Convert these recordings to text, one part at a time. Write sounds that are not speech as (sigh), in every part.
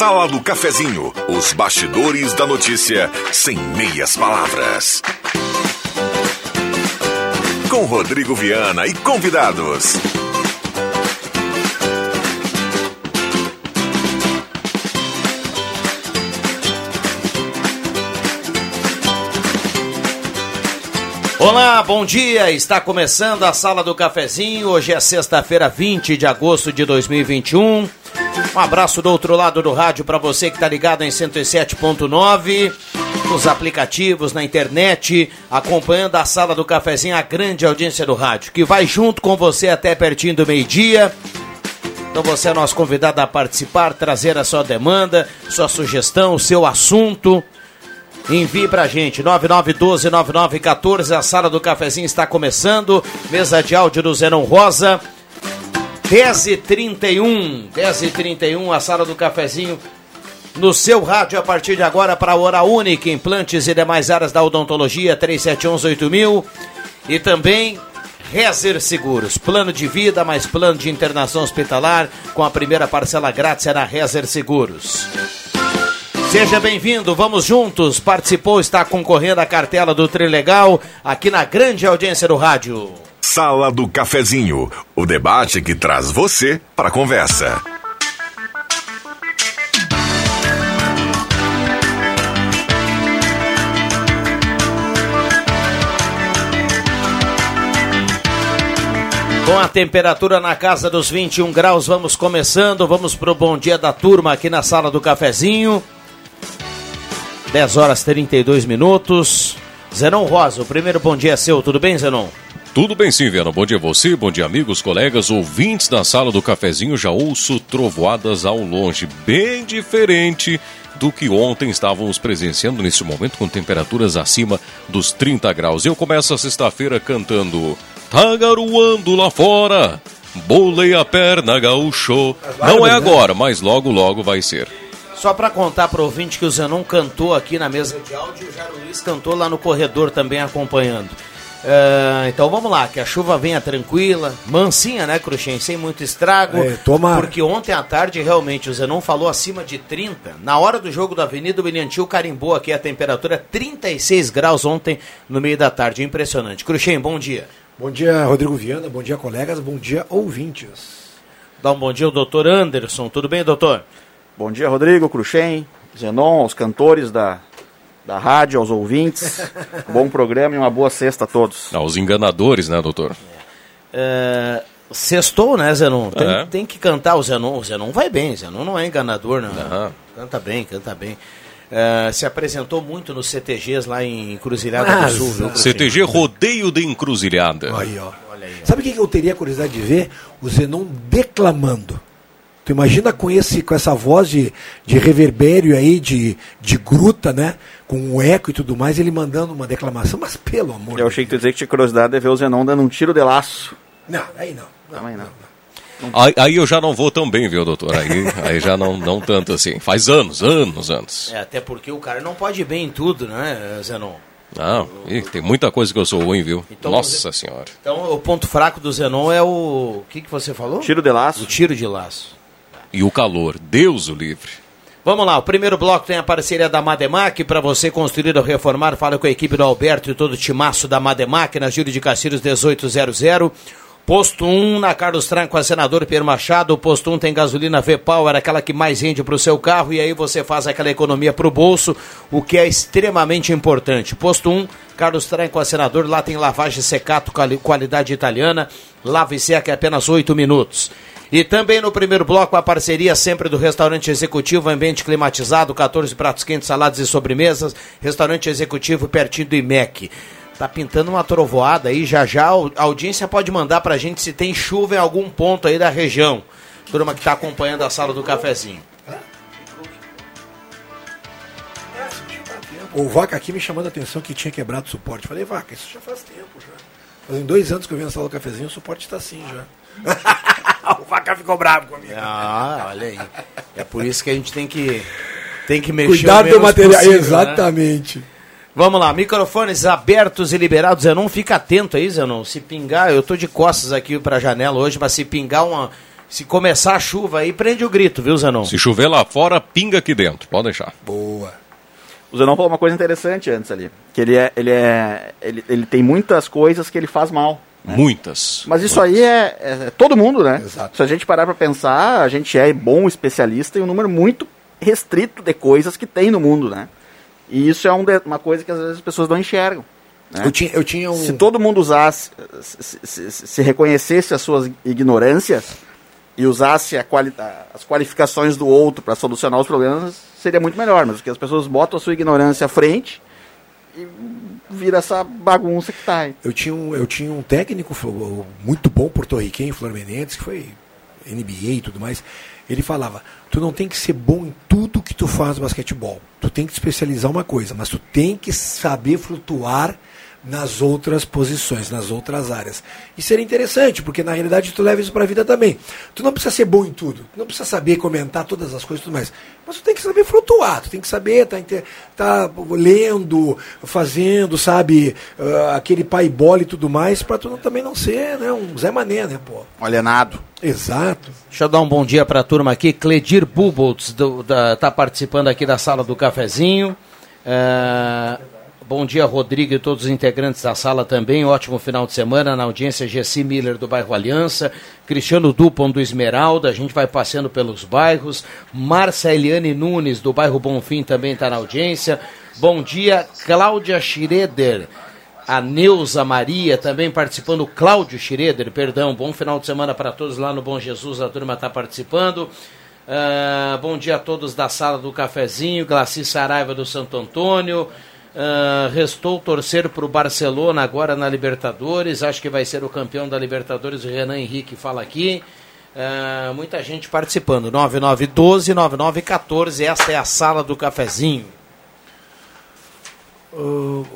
Sala do Cafezinho, os bastidores da notícia sem meias palavras. Com Rodrigo Viana e convidados. Olá, bom dia. Está começando a Sala do Cafezinho. Hoje é sexta-feira, 20 de agosto de 2021. Um abraço do outro lado do rádio para você que está ligado em 107.9, nos aplicativos, na internet, acompanhando a Sala do Cafezinho, a grande audiência do rádio, que vai junto com você até pertinho do meio-dia. Então você é nosso convidado a participar, trazer a sua demanda, sua sugestão, o seu assunto. Envie pra gente, 9912-9914, a Sala do Cafezinho está começando, mesa de áudio do Zenon Rosa. 10h31, 10h31, a sala do cafezinho no seu rádio a partir de agora para a Hora Única, implantes e demais áreas da odontologia, 3711-8000 e também Rezer Seguros, plano de vida mais plano de internação hospitalar com a primeira parcela grátis é na Rezer Seguros. Seja bem-vindo, vamos juntos. Participou, está concorrendo à cartela do Trilegal aqui na grande audiência do rádio. Sala do Cafezinho, o debate que traz você para a conversa. Com a temperatura na casa dos 21 graus, vamos começando. Vamos pro bom dia da turma aqui na sala do cafezinho. 10 horas 32 minutos. Zenon Rosa, o primeiro bom dia é seu. Tudo bem, Zenon? Tudo bem sim, Viana. Bom dia a você, bom dia amigos, colegas, ouvintes da sala do cafezinho. Já ouço trovoadas ao longe, bem diferente do que ontem estávamos presenciando nesse momento com temperaturas acima dos 30 graus. Eu começo a sexta-feira cantando Tá garoando lá fora, bolei a perna gaúcho. Não é agora, mas logo logo vai ser. Só para contar para o ouvinte que o Zenon cantou aqui na mesa de áudio, o Jair Luiz cantou lá no corredor também acompanhando. Uh, então vamos lá, que a chuva venha tranquila, mansinha, né, Cruxem? Sem muito estrago. É, tomara. Porque ontem à tarde, realmente, o Zenon falou acima de 30. Na hora do jogo da Avenida, o Brilhantil carimbou aqui a temperatura 36 graus ontem no meio da tarde. Impressionante. Cruxem, bom dia. Bom dia, Rodrigo Viana. Bom dia, colegas. Bom dia, ouvintes. Dá um bom dia ao doutor Anderson. Tudo bem, doutor? Bom dia, Rodrigo, Cruxem, Zenon, aos cantores da, da rádio, aos ouvintes. Bom programa e uma boa sexta a todos. Aos enganadores, né, doutor? É, sextou, né, Zenon? Tem, É. tem que cantar o Zenon. O Zenon vai bem, Zenon não é enganador, não. Aham. Canta bem, canta bem. É, se apresentou muito nos CTGs lá em Cruzilhada Ah, do Sul, viu? CTG Rodeio de Encruzilhada. Aí, ó. Olha aí. Sabe o que eu teria curiosidade de ver? O Zenon declamando. Tu imagina com, esse, com essa voz de, de reverbério aí, de, de gruta, né? Com o eco e tudo mais, ele mandando uma declamação, mas pelo amor Eu achei que tu dizer que tinha curiosidade de ver o Zenon dando um tiro de laço. Não, aí não. não, Também não. Aí, aí eu já não vou tão bem, viu, doutor? Aí, aí já não, não tanto assim. Faz anos, anos, anos. É, até porque o cara não pode ir bem em tudo, né, Zenon? Não, ih, tem muita coisa que eu sou ruim, viu? Então, Nossa senhora. Então, o ponto fraco do Zenon é o... O que, que você falou? Tiro de laço. O tiro de laço. E o calor, Deus o livre. Vamos lá, o primeiro bloco tem a parceria da Mademac. Para você construir ou reformar, fala com a equipe do Alberto e todo o timaço da Mademac, na Júlio de Castilhos 1800. Posto 1 na Carlos Tranco, a senador Pierre Machado. Posto 1 tem gasolina V-Power, aquela que mais rende para o seu carro. E aí você faz aquela economia para o bolso, o que é extremamente importante. Posto 1, Carlos Tranco, a senador. Lá tem lavagem secato, quali- qualidade italiana. Lava e seca em apenas 8 minutos. E também no primeiro bloco, a parceria sempre do Restaurante Executivo, ambiente climatizado, 14 pratos quentes, saladas e sobremesas. Restaurante Executivo pertinho do IMEC. Tá pintando uma trovoada aí, já já a audiência pode mandar pra gente se tem chuva em algum ponto aí da região. Turma que tá acompanhando a sala do cafezinho. O Vaca aqui me chamando a atenção que tinha quebrado o suporte. Falei, Vaca, isso já faz tempo já. Fazem dois anos que eu venho na sala do cafezinho, o suporte está assim já. (laughs) o Vaca ficou bravo comigo. Ah, olha aí. É por isso que a gente tem que, tem que mexer Cuidado o do material. possível, né? Exatamente. Vamos lá, microfones abertos e liberados. Zenon, fica atento aí, Zenon. Se pingar, eu tô de costas aqui pra janela hoje, mas se pingar uma. Se começar a chuva aí, prende o grito, viu, Zenon? Se chover lá fora, pinga aqui dentro. Pode deixar. Boa. O Zenon falou uma coisa interessante antes ali. Que ele é. Ele, é, ele, ele tem muitas coisas que ele faz mal. Muitas. Mas isso aí é, é todo mundo, né? Exato. Se a gente parar pra pensar, a gente é bom especialista em um número muito restrito de coisas que tem no mundo, né? E isso é um de- uma coisa que às vezes as pessoas não enxergam. né? Eu tinha, eu tinha um. Se todo mundo usasse, se, se- se- se reconhecesse as suas ignorâncias e usasse a quali- a- as qualificações do outro para solucionar os problemas, seria muito melhor. Mas porque as pessoas botam a sua ignorância à frente e vira essa bagunça que tá aí. Eu tinha um, eu tinha um técnico muito bom, porto-riquenho, Menezes, que foi NBA e tudo mais. Ele falava: tu não tem que ser bom em tudo que tu faz no basquetebol. Tu tem que te especializar uma coisa, mas tu tem que saber flutuar nas outras posições, nas outras áreas. E seria interessante, porque na realidade tu leva isso para a vida também. Tu não precisa ser bom em tudo, tu não precisa saber comentar todas as coisas e tudo mais, mas tu tem que saber flutuar, tu tem que saber tá, tá lendo, fazendo, sabe, ah, aquele pai bola e tudo mais, para tu não- também não ser né, um Zé Mané, né, pô? Alienado. Exato. Deixa eu dar um bom dia para a turma aqui. Cledir Buboltz está participando aqui da sala do cafezinho. É, bom dia, Rodrigo e todos os integrantes da sala também. Ótimo final de semana na audiência Gessi Miller do bairro Aliança, Cristiano Dupont do Esmeralda. A gente vai passeando pelos bairros. Márcia Eliane Nunes do bairro Bonfim também está na audiência. Bom dia, Cláudia Schroeder. A Neuza Maria também participando, Cláudio Schroeder, perdão, bom final de semana para todos lá no Bom Jesus, a turma está participando. Ah, bom dia a todos da sala do cafezinho, Glaci Saraiva do Santo Antônio. Ah, restou torcer para o Barcelona agora na Libertadores, acho que vai ser o campeão da Libertadores, o Renan Henrique fala aqui. Ah, muita gente participando, 9912, 9914, esta é a sala do cafezinho. Uh,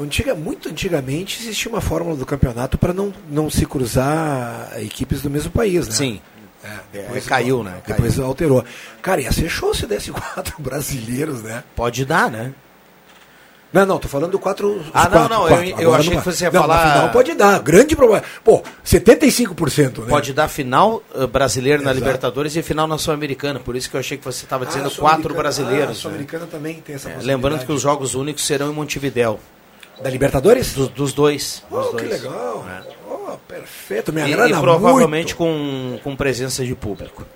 antiga, muito antigamente existia uma fórmula do campeonato para não, não se cruzar equipes do mesmo país, né? Sim. É, É, caiu, né? Caiu. Depois alterou. Cara, ia ser show se desse (laughs) quatro brasileiros, né? Pode dar, né? Não, não, tô falando do quatro. Ah, não, quatro, não, eu- quatro. eu Agora achei não que você ia não, falar- Na final pode dar, grande problema. Pô, 75%, né? Pode dar final eh, brasileiro na Exato. Libertadores e final na Sul-Americana. Por isso que eu achei que você estava Ah, dizendo quatro brasileiros. Ah, a né? Sul-Americana também tem essa É, lembrando que os jogos únicos serão em Montevidéu. Da Libertadores? Dos, dos dois. Oh, dos que dois. legal. É. Oh, perfeito, me agrada e provavelmente muito. com, com presença de público.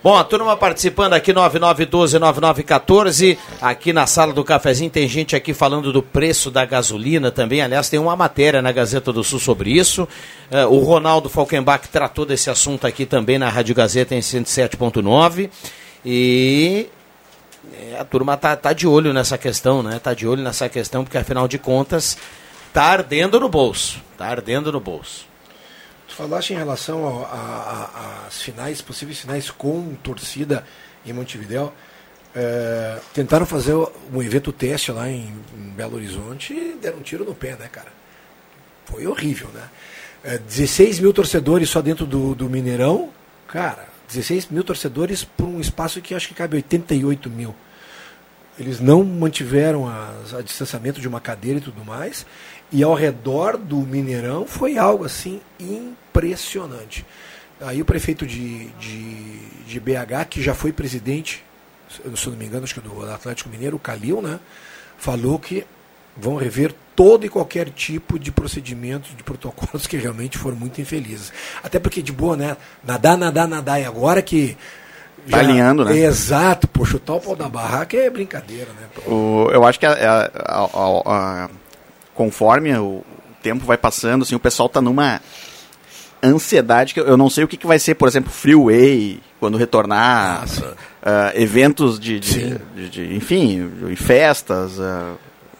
Bom, a turma participando aqui, 9912-9914, aqui na sala do cafezinho, tem gente aqui falando do preço da gasolina também, aliás, tem uma matéria na Gazeta do Sul sobre isso, Eh, o Ronaldo Falkenbach tratou desse assunto aqui também na Rádio Gazeta em 107.9, e é, a turma tá, tá de olho nessa questão, né, tá de olho nessa questão, porque afinal de contas, tá ardendo no bolso, tá ardendo no bolso. Tu falaste em relação às finais, possíveis finais com torcida em Montevidéu. É, tentaram fazer um evento teste lá em, em Belo Horizonte e deram um tiro no pé, né, cara? Foi horrível, né? É, 16 mil torcedores só dentro do, do Mineirão. Cara, 16 mil torcedores por um espaço que acho que cabe 88 mil. Eles não mantiveram as- a, distanciamento de uma cadeira e tudo mais. E ao redor do Mineirão foi algo assim impressionante. Aí o prefeito de, de, de BH, que já foi presidente, se eu não me engano, acho que do Atlético Mineiro, o Calil, né? Falou que vão rever todo e qualquer tipo de procedimentos, de protocolos que realmente foram muito infelizes. Até porque, de boa, né? Nadar, nadar, nadar. E agora que. Tá alinhando, né? Exato, pô, chutar o pau da barraca é brincadeira, né? O- eu acho que a- a- a- conforme o tempo vai passando, assim, o pessoal tá numa ansiedade que eu- eu não sei o que, que vai ser, por exemplo, freeway, quando retornar, ah, eventos de, de, de- de- enfim, festas, ah,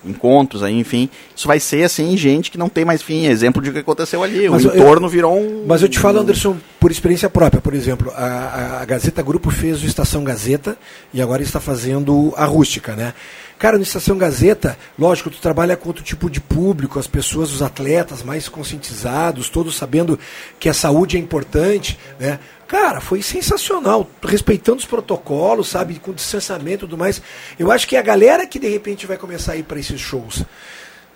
encontros aí, enfim. Isso vai ser, assim, gente que não tem mais fim. Exemplo de o que aconteceu ali. Mas o eu- entorno virou um... Mas eu te falo, Anderson, por experiência própria. Por exemplo, a, a Gazeta Grupo fez o Estação Gazeta e agora está fazendo a Rústica, né? Cara, no Estação Gazeta, lógico, tu trabalha com outro tipo de público, as pessoas, os atletas mais conscientizados, todos sabendo que a saúde é importante, né? Cara, foi sensacional, respeitando os protocolos, sabe, com distanciamento e tudo mais. Eu acho que a galera que de repente vai começar a ir para esses shows,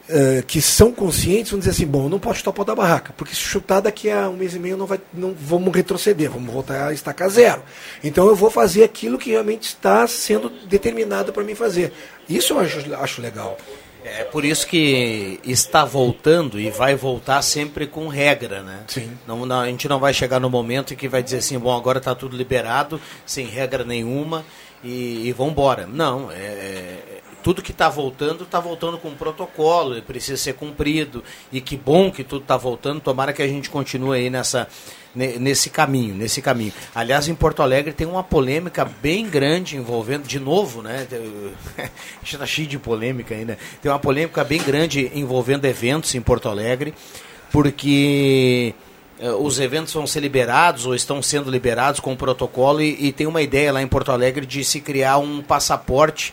uh, que são conscientes, vão dizer assim, bom, não posso chutar o pau da barraca, porque se chutar daqui a um mês e meio não vai, não vamos retroceder, vamos voltar a estacar zero. Então eu vou fazer aquilo que realmente está sendo determinado para mim fazer. Isso eu acho, acho legal. É por isso que está voltando e vai voltar sempre com regra, né? Sim. Não, não, a gente não vai chegar no momento em que vai dizer assim, bom, agora está tudo liberado, sem regra nenhuma e, e vamos embora. Não, é, é tudo que está voltando, está voltando com um protocolo, ele precisa ser cumprido. E que bom que tudo está voltando, tomara que a gente continue aí nessa, nesse caminho, nesse caminho. Aliás, em Porto Alegre tem uma polêmica bem grande envolvendo, de novo, né? (laughs) Está cheio de polêmica ainda. Tem uma polêmica bem grande envolvendo eventos em Porto Alegre, porque eh, os eventos vão ser liberados ou estão sendo liberados com protocolo e, e tem uma ideia lá em Porto Alegre de se criar um passaporte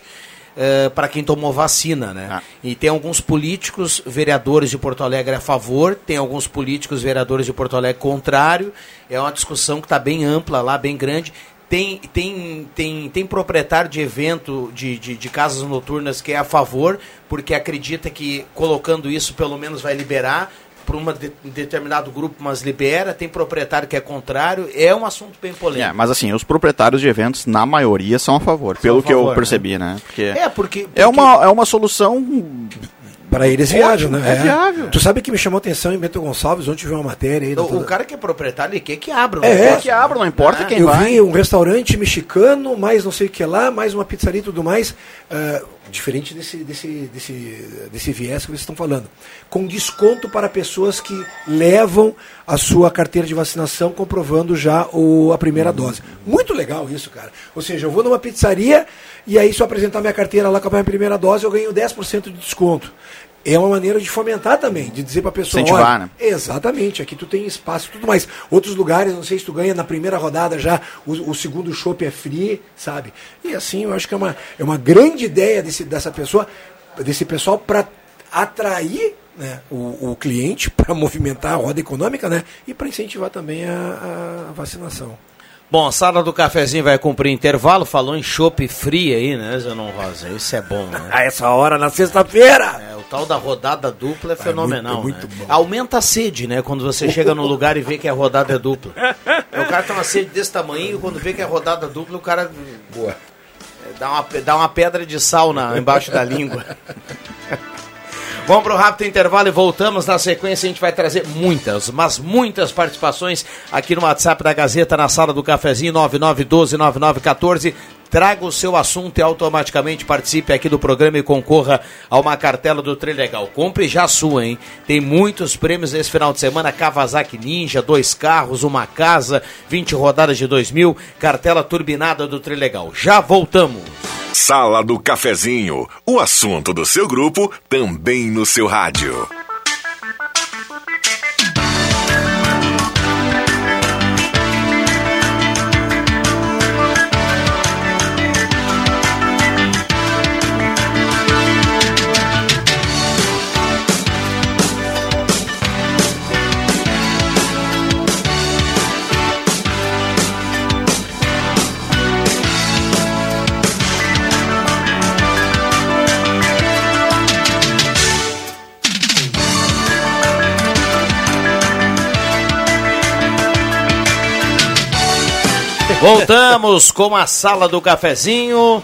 uh, para quem tomou vacina, né? Ah. E tem alguns políticos, vereadores de Porto Alegre a favor, tem alguns políticos, vereadores de Porto Alegre contrário. É uma discussão que está bem ampla lá, bem grande. Tem, tem, tem, tem proprietário de evento de, de, de, casas noturnas que é a favor, porque acredita que colocando isso pelo menos vai liberar para um de, determinado grupo, mas libera, tem proprietário que é contrário, é um assunto bem polêmico. É, mas assim, os proprietários de eventos, na maioria, são a favor, são pelo a favor, que eu percebi, né? né? Porque é, porque, porque... É, uma, é uma solução para eles viajam, né? É, é, viável. Tu sabe que me chamou a atenção em Bento Gonçalves, ontem tive uma matéria aí. O, o cara que é proprietário, ele quer que abra. É, quer que abra, não importa ah, quem eu vai. Eu vi um restaurante mexicano, mais não sei o que lá, mais uma pizzaria e tudo mais. Uh, diferente desse, desse, desse, desse viés que vocês estão falando. Com desconto para pessoas que levam a sua carteira de vacinação comprovando já o, a primeira dose. Muito legal isso, cara. Ou seja, eu vou numa pizzaria e aí se eu apresentar minha carteira lá com a minha primeira dose, eu ganho 10% de desconto é uma maneira de fomentar também, de dizer para a pessoa, Incentivar, né? exatamente, aqui tu tem espaço e tudo mais. Outros lugares, não sei se tu ganha na primeira rodada já, o, o segundo chopp é free, sabe? E assim, eu acho que é uma, é uma grande ideia desse, dessa pessoa, desse pessoal para atrair né, o, o cliente, (laughs) para movimentar a roda econômica, né? E para incentivar também a, a vacinação. Bom, a sala do cafezinho vai cumprir intervalo. Falou em chopp fria aí, né, Zenon Rosa? Isso é bom, né? (laughs) A essa hora, na sexta-feira! É, o tal da rodada dupla é, é fenomenal. Muito, né? muito Aumenta a sede, né? Quando você chega no (laughs) lugar e vê que a rodada é dupla. (laughs) o cara tem uma sede desse tamanho e quando vê que é rodada dupla, o cara. Boa. Dá uma, dá uma pedra de sal na, embaixo da língua. Vamos para o rápido intervalo e voltamos. Na sequência, a gente vai trazer muitas, mas muitas participações aqui no WhatsApp da Gazeta, na sala do cafezinho 99129914. Traga o seu assunto e automaticamente participe aqui do programa e concorra a uma cartela do Trilegal. Compre já a sua, hein? Tem muitos prêmios nesse final de semana: Kawasaki Ninja, dois carros, uma casa, 20 rodadas de 2000, cartela turbinada do Trilegal. Já voltamos. Sala do Cafezinho, o assunto do seu grupo também no seu rádio. Voltamos com a sala do cafezinho.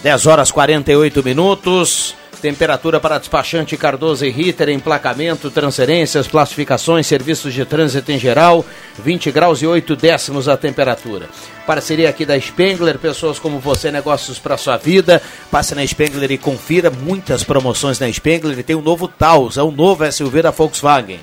10 horas 48 minutos. Temperatura para despachante Cardoso e Ritter, emplacamento, transferências, classificações, serviços de trânsito em geral, 20 graus e 8 décimos a temperatura. Parceria aqui da Spengler, pessoas como você, negócios para sua vida. Passe na Spengler e confira muitas promoções na Spengler. Tem um novo Taos, é um novo SUV da Volkswagen.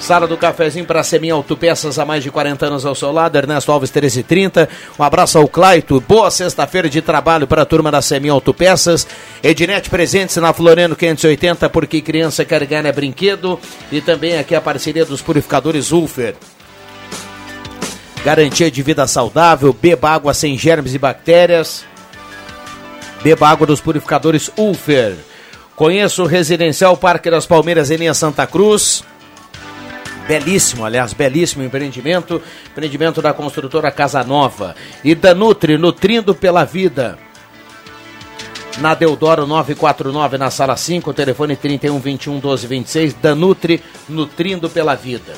Sala do Cafezinho para Semin Autopeças há mais de 40 anos ao seu lado, Ernesto Alves 1330. Um abraço ao Claito. Boa sexta-feira de trabalho para a turma da Semin Autopeças. Ednet presentes na Floriano 580, porque criança quer ganhar é brinquedo. E também aqui a parceria dos purificadores Ulfer. Garantia de vida saudável, beba água sem germes e bactérias. Beba água dos purificadores Ulfer. Conheço o Residencial Parque das Palmeiras em linha Santa Cruz. Belíssimo, aliás, belíssimo empreendimento. Empreendimento da construtora Casa Nova. E da Nutri, nutrindo pela vida. Na Deodoro 949, na sala 5, telefone 31 21 12 26. Da Nutri, nutrindo pela vida.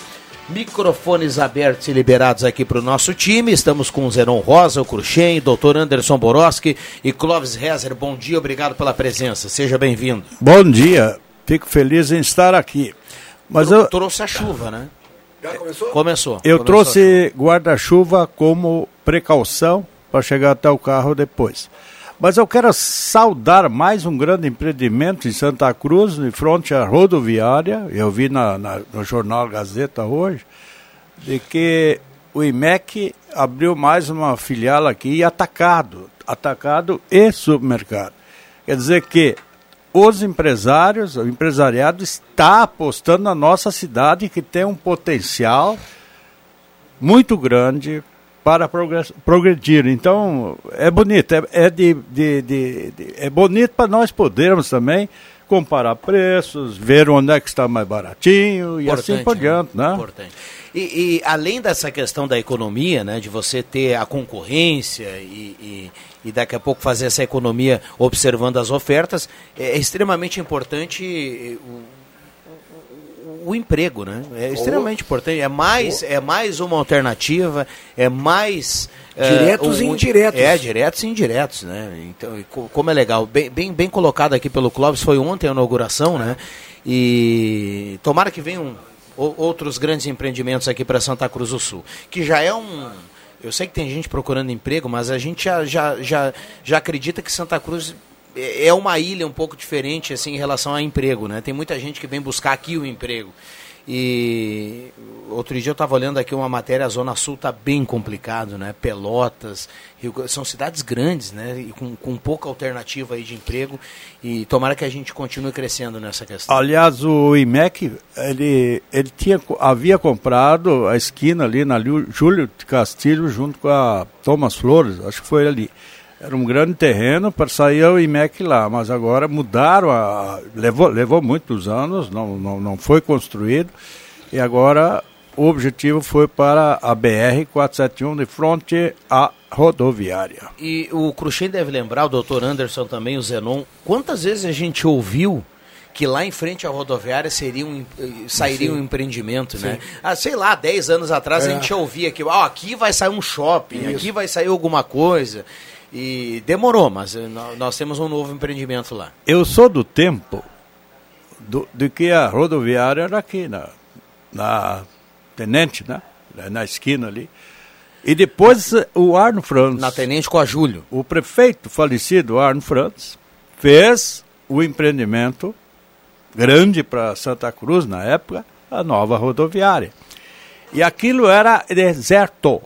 Microfones abertos e liberados aqui para o nosso time. Estamos com o Rosa, o Cruxem, Dr. Anderson Boroski e Clóvis Rezer. Bom dia, obrigado pela presença. Seja bem-vindo. Bom dia, fico feliz em estar aqui. Mas Tro eu, trouxe a chuva, né? Já começou? Começou. eu Começou trouxe guarda-chuva como precaução para chegar até o carro depois. Mas eu quero saudar mais um grande empreendimento em Santa Cruz, em frente à rodoviária. Eu vi na, na- no jornal Gazeta hoje, de que o IMEC abriu mais uma filial aqui, atacado, atacado e supermercado. Quer dizer que os empresários, o empresariado está apostando na nossa cidade que tem um potencial muito grande para progredir. Então, é bonito, é, é, de, de- de- de- é bonito para nós podermos também comparar preços, ver onde é que está mais baratinho e assim Importante, por diante, né? Importante. E, e além dessa questão da economia, né, de você ter a concorrência e, e, e daqui a pouco fazer essa economia observando as ofertas, é, é extremamente importante eh, o, o- o emprego, né? É extremamente importante. É mais, é mais uma alternativa, é mais eh, Diretos e indiretos. É, diretos e indiretos, né? Então, co- como é legal. Bem, bem, bem colocado aqui pelo Clóvis, foi ontem a inauguração, né? E tomara que venham o- outros grandes empreendimentos aqui para Santa Cruz do Sul, que já é um. Eu sei que tem gente procurando emprego, mas a gente já, já, já, já acredita que Santa Cruz é é uma ilha um pouco diferente assim em relação a emprego, né? Tem muita gente que vem buscar aqui o emprego. E outro dia eu estava olhando aqui uma matéria, a Zona Sul está bem complicado, né? Pelotas, Rio são cidades grandes, né? E com, com pouca alternativa aí de emprego. E tomara que a gente continue crescendo nessa questão. Aliás, o IMEC, ele, ele tinha, havia comprado a esquina ali na Júlio Castilho junto com a Thomas Flores, acho que foi ali. Era um grande terreno para sair o IMEC lá, mas agora mudaram, a, levou, levou muitos anos, não, não, não foi construído, e agora o objetivo foi para a BR-471 de frente à rodoviária. E o Cruxem deve lembrar, o doutor Anderson também, o Zenon, quantas vezes a gente ouviu que lá em frente à rodoviária seria um, eh, sairia um empreendimento, né? Ah, sei lá, 10 anos atrás a gente ouvia que ó, aqui vai sair um shopping, aqui vai sair alguma coisa. E demorou, mas eh, nó- nós temos um novo empreendimento lá. Eu sou do tempo do, de que a rodoviária era aqui, na, na Tenente, né? Na- Na esquina ali. E depois eh, o Arno Franz, Na Tenente com a Júlio. o prefeito falecido Arno Franz, fez o empreendimento grande para Santa Cruz na época, a nova rodoviária. E aquilo era deserto.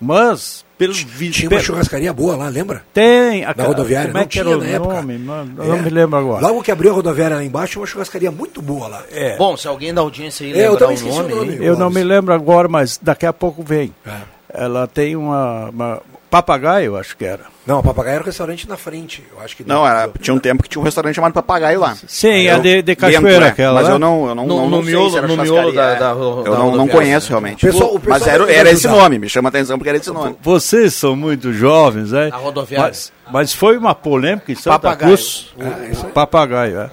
Mas, pelo Tinha uma churrascaria boa lá, lembra? tem Da aquela- rodoviária, Como é não que era tinha o na época. nome? Eu É. Não me lembro agora. Logo que abriu a rodoviária lá embaixo, tinha uma churrascaria muito boa lá. É. Bom, se alguém da audiência aí É, eu lembrar também o nome, Eu não me lembro agora, mas daqui a pouco vem. É. Ela tem uma, uma- Papagaio, acho que era. Não, a Papagaio era um restaurante na frente. Eu acho que Não, era, tinha um tempo que tinha um restaurante chamado Papagaio lá. Sim, Eu a de, de Cachoeira é, aquela. Mas né? eu não, eu não, No- não, no miolo- se era no miolo da- é. da Eu da não, não conheço realmente. O pessoal- o pessoal mas era, era esse nome, me chama a atenção porque era esse nome. Vocês são muito jovens, né? A rodoviária. Mas, mas foi uma polêmica em Santa Papagaio. Cruz. O Papagaio, é.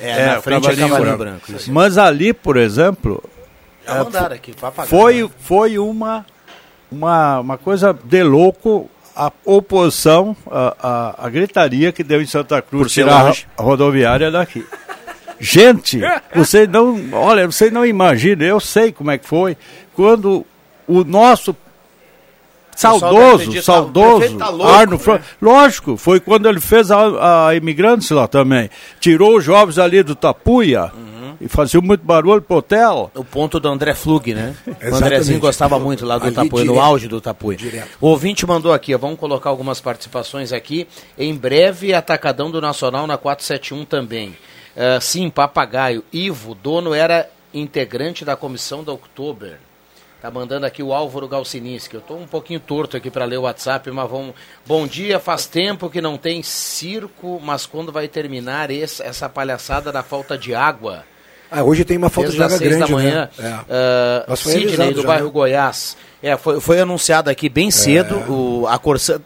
É, na o frente é Cavalinho Cavalinho Branco. Mas ali, por exemplo, Já mandaram aqui, papagaio. foi, foi uma, uma, uma coisa de louco a oposição, a, a, a gritaria que deu em Santa Cruz Por tirar longe. a rodoviária daqui. Gente, você não, olha, você não imagina, eu sei como é que foi, quando o nosso saudoso, saudoso tá louco, Arno né? Fran- lógico, foi quando ele fez a, a imigrantes lá também, tirou os jovens ali do Tapuia Uhum. E faziam muito barulho pro hotel. O ponto do André Flug, né? O. Andrezinho gostava muito lá do Ali Tapuia, no auge do. Direto. O ouvinte mandou aqui, ó, vamos colocar algumas participações aqui. Em breve, Atacadão do Nacional na 471 também. Ah, sim, Papagaio. Ivo, dono, era integrante da comissão da Oktober. Tá mandando aqui o Álvaro Galcininski. Eu tô um pouquinho torto aqui para ler o WhatsApp, mas vamos. Bom dia, faz tempo que não tem circo, mas quando vai terminar esse, essa palhaçada da falta de água? Ah, hoje tem uma falta de água grande, da manhã. né? É. Foi Sidney, do já, bairro né? Goiás. É, foi, foi anunciado aqui bem cedo. O, a Corsã,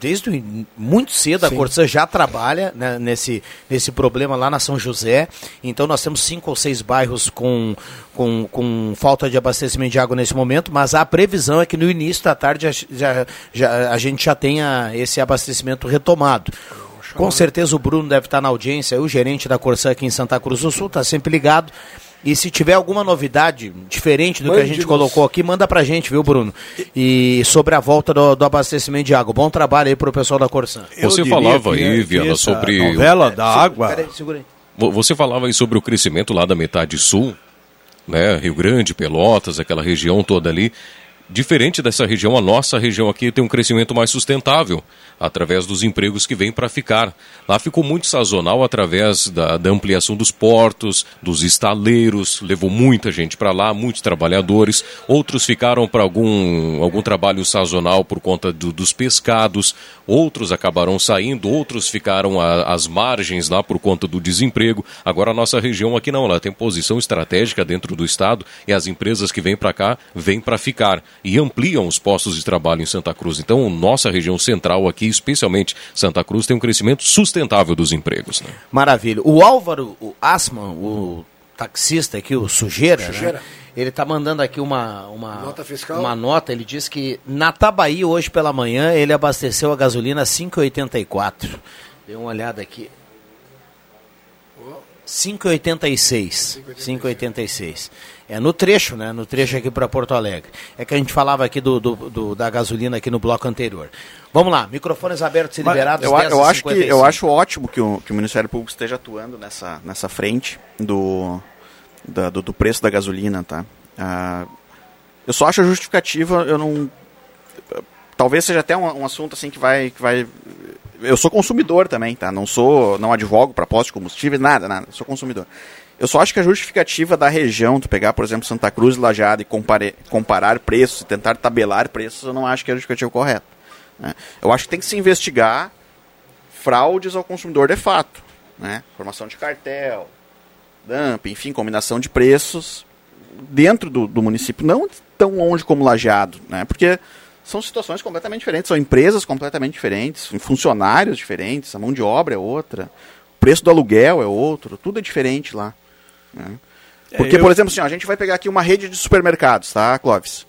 desde muito cedo, a Sim. Corsã já trabalha né, nesse, nesse problema lá na São José. Então nós temos cinco ou seis bairros com, com, com falta de abastecimento de água nesse momento, mas a previsão é que no início da tarde já, já, já- a gente já tenha esse abastecimento retomado. Com certeza o Bruno deve estar na audiência, o gerente da Corsã aqui em Santa Cruz do Sul, está sempre ligado. E se tiver alguma novidade diferente do que a gente colocou aqui, manda pra gente, viu, Bruno? E sobre a volta do, do abastecimento de água. Bom trabalho aí pro pessoal da Corsã. Você falava aí, que Viana, sobre o- novela da água. Peraí, segura aí. Vo- Você falava aí sobre o crescimento lá da metade sul, né? Rio Grande, Pelotas, aquela região toda ali. Diferente dessa região, a nossa região aqui tem um crescimento mais sustentável, através dos empregos que vêm para ficar. Lá ficou muito sazonal através da, da ampliação dos portos, dos estaleiros, levou muita gente para lá, muitos trabalhadores. Outros ficaram para algum, algum trabalho sazonal por conta do- dos pescados, outros acabaram saindo, outros ficaram às margens lá por conta do desemprego. Agora a nossa região aqui não, ela tem posição estratégica dentro do estado e as empresas que vêm para cá vêm para ficar e ampliam os postos de trabalho em Santa Cruz. Então, nossa região central aqui, especialmente Santa Cruz, tem um crescimento sustentável dos empregos. Né? Maravilha. O Álvaro, o Asman, o taxista aqui, o Sujeira, né? Sujeira. ele tá mandando aqui uma, uma, Nota fiscal? uma nota. Ele diz que na Tabaí, hoje pela manhã, ele abasteceu a gasolina 5,84. Dê uma olhada aqui. 5,86. 5,86. É no trecho, né? No trecho aqui para Porto Alegre. É que a gente falava aqui do, do- do- da gasolina aqui no bloco anterior. Vamos lá, microfones abertos e liberados. eu, a- 10 eu acho que 55. eu acho ótimo que o, que o Ministério Público esteja atuando nessa, nessa frente do, da- do, do preço da gasolina, tá? Ah, eu só acho a justificativa, eu não talvez seja até um, um assunto assim que vai que vai eu sou consumidor também, tá? Não sou não advogo para posto de combustível, nada, nada, sou consumidor. Eu só acho que a justificativa da região, tu pegar, por exemplo, Santa Cruz e Lajeado e compare, comparar preços, tentar tabelar preços, eu não acho que é a justificativa correta. né? Eu acho que tem que se investigar fraudes ao consumidor de fato. Né? Formação de cartel, dumping, enfim, combinação de preços dentro do, do município, não tão longe como Lajeado, né? porque são situações completamente diferentes, são empresas completamente diferentes, funcionários diferentes, a mão de obra é outra, o preço do aluguel é outro, tudo é diferente lá. né? Porque, eu- por exemplo, assim, ó, a gente vai pegar aqui uma rede de supermercados, tá, Clóvis?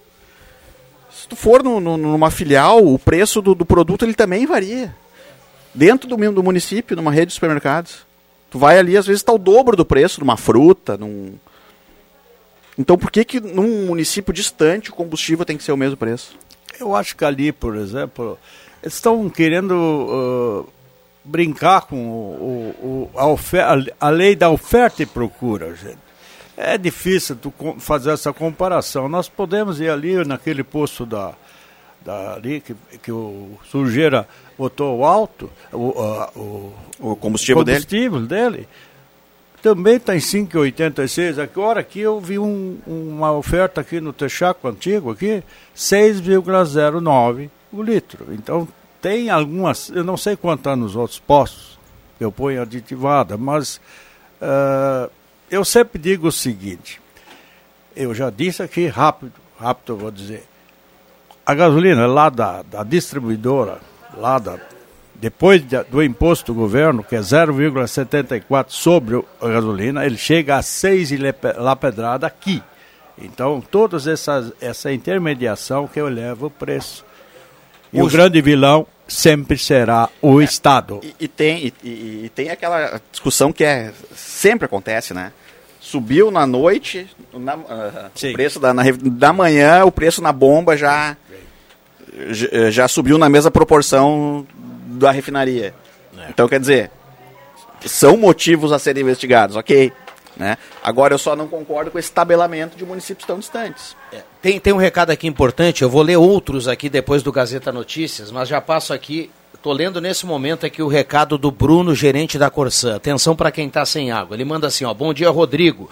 Se tu for no- no- numa filial, o preço do, do produto ele também varia. Dentro do, do município, numa rede de supermercados. Tu vai ali, às vezes está o dobro do preço numa fruta, num... Então por que que num município distante o combustível tem que ser o mesmo preço? Eu acho que ali, por exemplo, eles estão querendo uh, brincar com o, o- a, a- lei da oferta e procura, gente. É difícil tu fazer essa comparação. Nós podemos ir ali naquele posto da, da ali que, que o sujeira botou alto, o, a- o, O combustível dele? combustível dele também está em 5,86. Agora aqui eu vi um- uma oferta aqui no Texaco antigo aqui, 6,09 o litro. Então tem algumas, eu não sei quanto está nos outros postos eu ponho aditivada, mas ah, eu sempre digo o seguinte, eu já disse aqui rápido, rápido eu vou dizer, a gasolina lá da, da distribuidora, lá da, depois do imposto do governo, que é 0,74 sobre o- a gasolina, ele chega a 6 e lepe- lá pedrada aqui. Então, toda essa, intermediação que eleva o preço. E o Os- grande vilão sempre será o Estado. E, e tem, e, e- e tem aquela discussão que é, sempre acontece, né? Subiu na noite, na, Sim. o preço da, na, da manhã, o preço na bomba já, já subiu na mesma proporção da refinaria. Então, quer dizer, são motivos a serem investigados, ok. Né? Agora, eu só não concordo com esse tabelamento de municípios tão distantes. Tem, tem um recado aqui importante, eu vou ler outros aqui depois do Gazeta Notícias, mas já passo aqui, estou lendo nesse momento aqui o recado do Bruno, gerente da Corsã. Atenção para quem está sem água. Ele manda assim, ó, bom dia Rodrigo,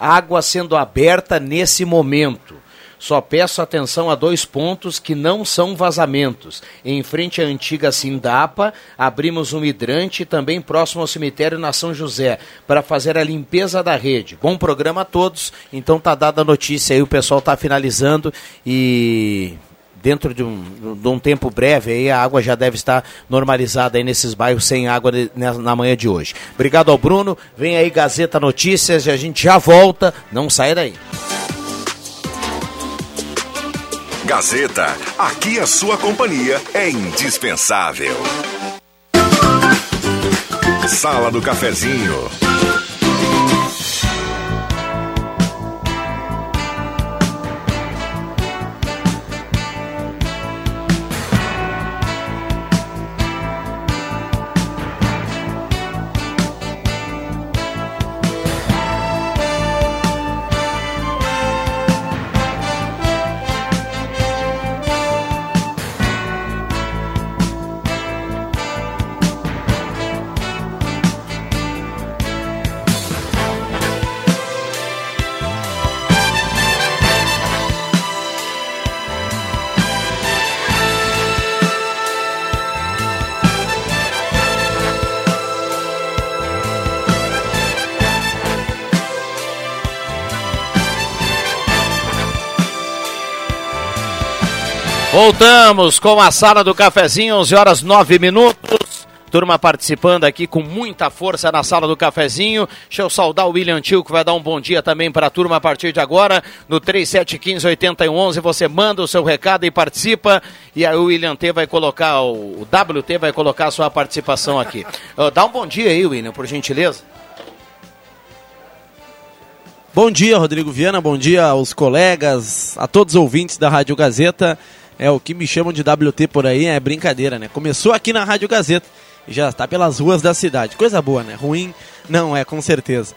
água sendo aberta nesse momento. Só peço atenção a dois pontos que não são vazamentos. Em frente à antiga Sindapa, abrimos um hidrante também próximo ao cemitério na São José, para fazer a limpeza da rede. Bom programa a todos. Então tá dada a notícia aí, o pessoal tá finalizando e dentro de um, de um tempo breve aí a água já deve estar normalizada aí nesses bairros sem água de, na, manhã de hoje. Obrigado ao Bruno. Vem aí Gazeta Notícias e a gente já volta. Não sai daí. Gazeta, aqui a sua companhia é indispensável. Sala do Cafezinho. Voltamos com a sala do cafezinho, 11 horas 9 minutos. Turma participando aqui com muita força na sala do cafezinho. Deixa eu saudar o William Tio, que vai dar um bom dia também para a turma a partir de agora. No 3715-8111, você manda o seu recado e participa. E aí o William T vai colocar, o WT vai colocar a sua participação aqui. Dá um bom dia aí, William, por gentileza. Bom dia, Rodrigo Viana. Bom dia aos colegas, a todos os ouvintes da Rádio Gazeta. É, o que me chamam de WT por aí é brincadeira, né? Começou aqui na Rádio Gazeta e já está pelas ruas da cidade. Coisa boa, né? Ruim não é, com certeza.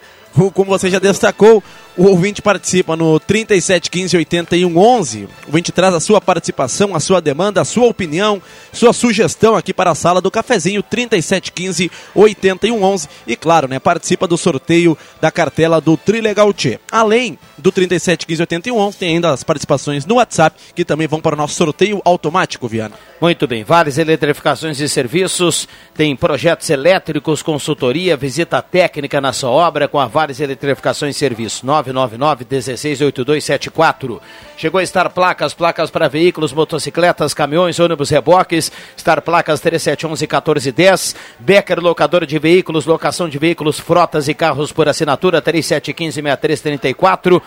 Como você já destacou, o ouvinte participa no 3715 8111. O ouvinte traz a sua participação, a sua demanda, a sua opinião, sua sugestão aqui para a sala do cafezinho 3715 8111 e claro, né, participa do sorteio da cartela do Trilegal T. Além do 3715 8111, tem ainda as participações no WhatsApp que também vão para o nosso sorteio automático, Viana. Muito bem, várias eletrificações e serviços, tem projetos elétricos, consultoria, visita técnica na sua obra com a Várias Eletrificações e Serviços. 999-168274. Chegou a estar placas, placas para veículos, motocicletas, caminhões, ônibus, reboques. Estar placas 3711-1410. Becker, locador de veículos, locação de veículos, frotas e carros por assinatura 3715-6334.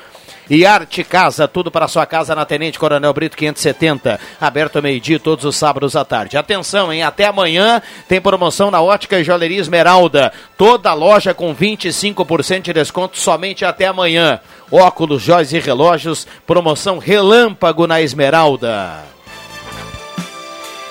E Arte Casa, tudo para sua casa na Tenente Coronel Brito 570, aberto ao meio-dia todos os sábados à tarde. Atenção, hein? Até amanhã tem promoção na Ótica e Joalheria Esmeralda. Toda loja com 25% de desconto somente até amanhã. Óculos, joias e relógios, promoção relâmpago na Esmeralda.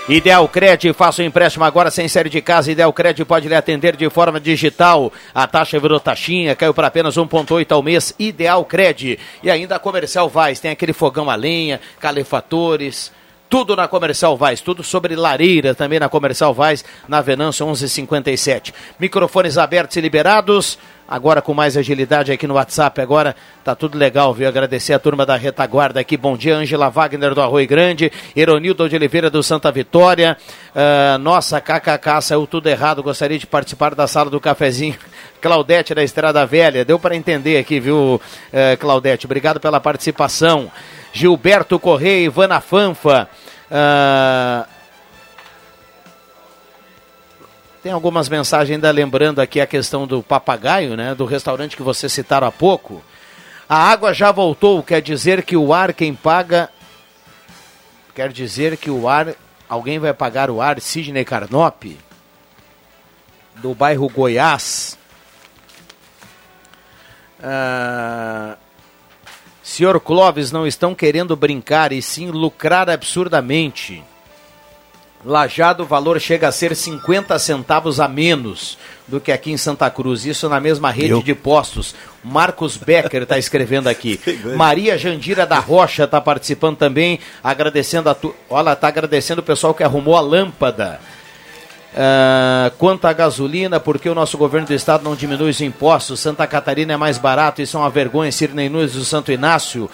Ideal Cred, faça o um empréstimo agora sem série de casa. Ideal Cred pode lhe atender de forma digital. A taxa virou taxinha, caiu para apenas 1,8 ao mês. Ideal Cred. E ainda a Comercial Vaz, tem aquele fogão a lenha, calefatores. Tudo na Comercial Vaz, tudo sobre lareira também na Comercial Vaz, na Venâncio 1157. Microfones abertos e liberados agora com mais agilidade aqui no WhatsApp. Agora tá tudo legal, viu? Agradecer a turma da retaguarda aqui. Bom dia, Ângela Wagner do Arroio Grande, Eronildo de Oliveira do Santa Vitória. Uh, nossa, KKK, saiu tudo errado. Gostaria de participar da sala do cafezinho. (laughs) Claudete da Estrada Velha, deu para entender aqui, viu, uh, Claudete? Obrigado pela participação. Gilberto Correia, Ivana Fanfa. Uh, Tem algumas mensagens ainda lembrando aqui a questão do papagaio, né? Do restaurante que você citaram há pouco. A água já voltou, quer dizer que o ar quem paga. Quer dizer que o ar. Alguém vai pagar o ar, Sidney Carnop, do bairro Goiás. Ah, senhor Clóvis, não estão querendo brincar e sim lucrar absurdamente. Lajado, o valor chega a ser 50 centavos a menos do que aqui em Santa Cruz. Isso na mesma rede Eu? de postos. Marcos Becker está escrevendo aqui. (laughs) Maria Jandira da Rocha está participando também, agradecendo a tu... Olha, está agradecendo o pessoal que arrumou a lâmpada. Uh, quanto à gasolina, porque o nosso governo do estado não diminui os impostos? Santa Catarina é mais barato, isso é uma vergonha. Sirnei Nunes do Santo Inácio.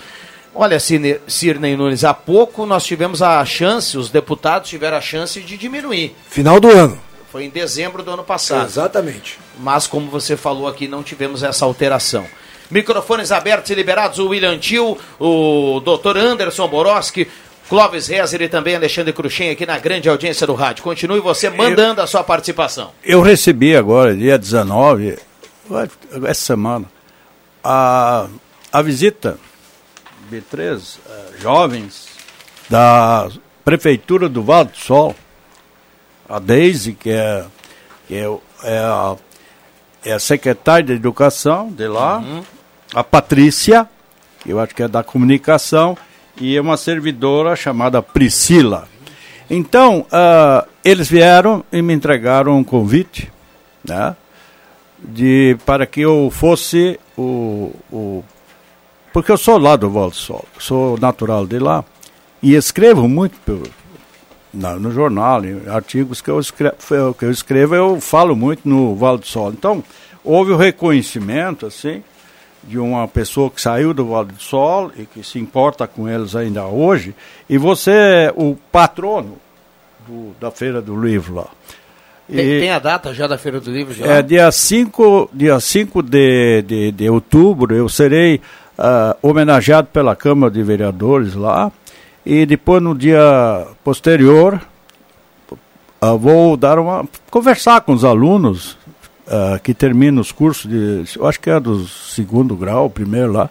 Olha, Cirnei Nunes, há pouco nós tivemos a chance, os deputados tiveram a chance de diminuir. Final do ano. Foi em dezembro do ano passado. Exatamente. Mas, como você falou aqui, não tivemos essa alteração. Microfones abertos e liberados, o William Tio, o Dr. Anderson Boroski, Clóvis Rezer e também Alexandre Cruxem aqui na grande audiência do rádio. Continue você mandando a sua participação. Eu recebi agora, dia 19, vai- essa semana, a, a visita de três eh, jovens da Prefeitura do Vale do Sol. A Deise, que é, que é, é a, é a secretária de Educação de lá, a Patrícia, que eu acho que é da comunicação, e uma servidora chamada Priscila. Então, ah, eles vieram e me entregaram um convite, né? De, para que eu fosse o, o. Porque eu sou lá do Vale do Sol, sou natural de lá, e escrevo muito pelo- na- no jornal, em artigos que eu, escrevo, que eu escrevo, eu falo muito no Vale do Sol. Então, houve o reconhecimento, assim, de uma pessoa que saiu do Vale do Sol e que se importa com eles ainda hoje, e você é o patrono do- da Feira do Livro lá. Tem, E- tem a data já da Feira do Livro? Já? é, dia 5 dia cinco de, de, de outubro eu serei ah, homenageado pela Câmara de Vereadores lá. E depois, no dia posterior, ah, vou dar uma. conversar com os alunos ah, que terminam os cursos de. Eu acho que é do segundo grau, primeiro lá.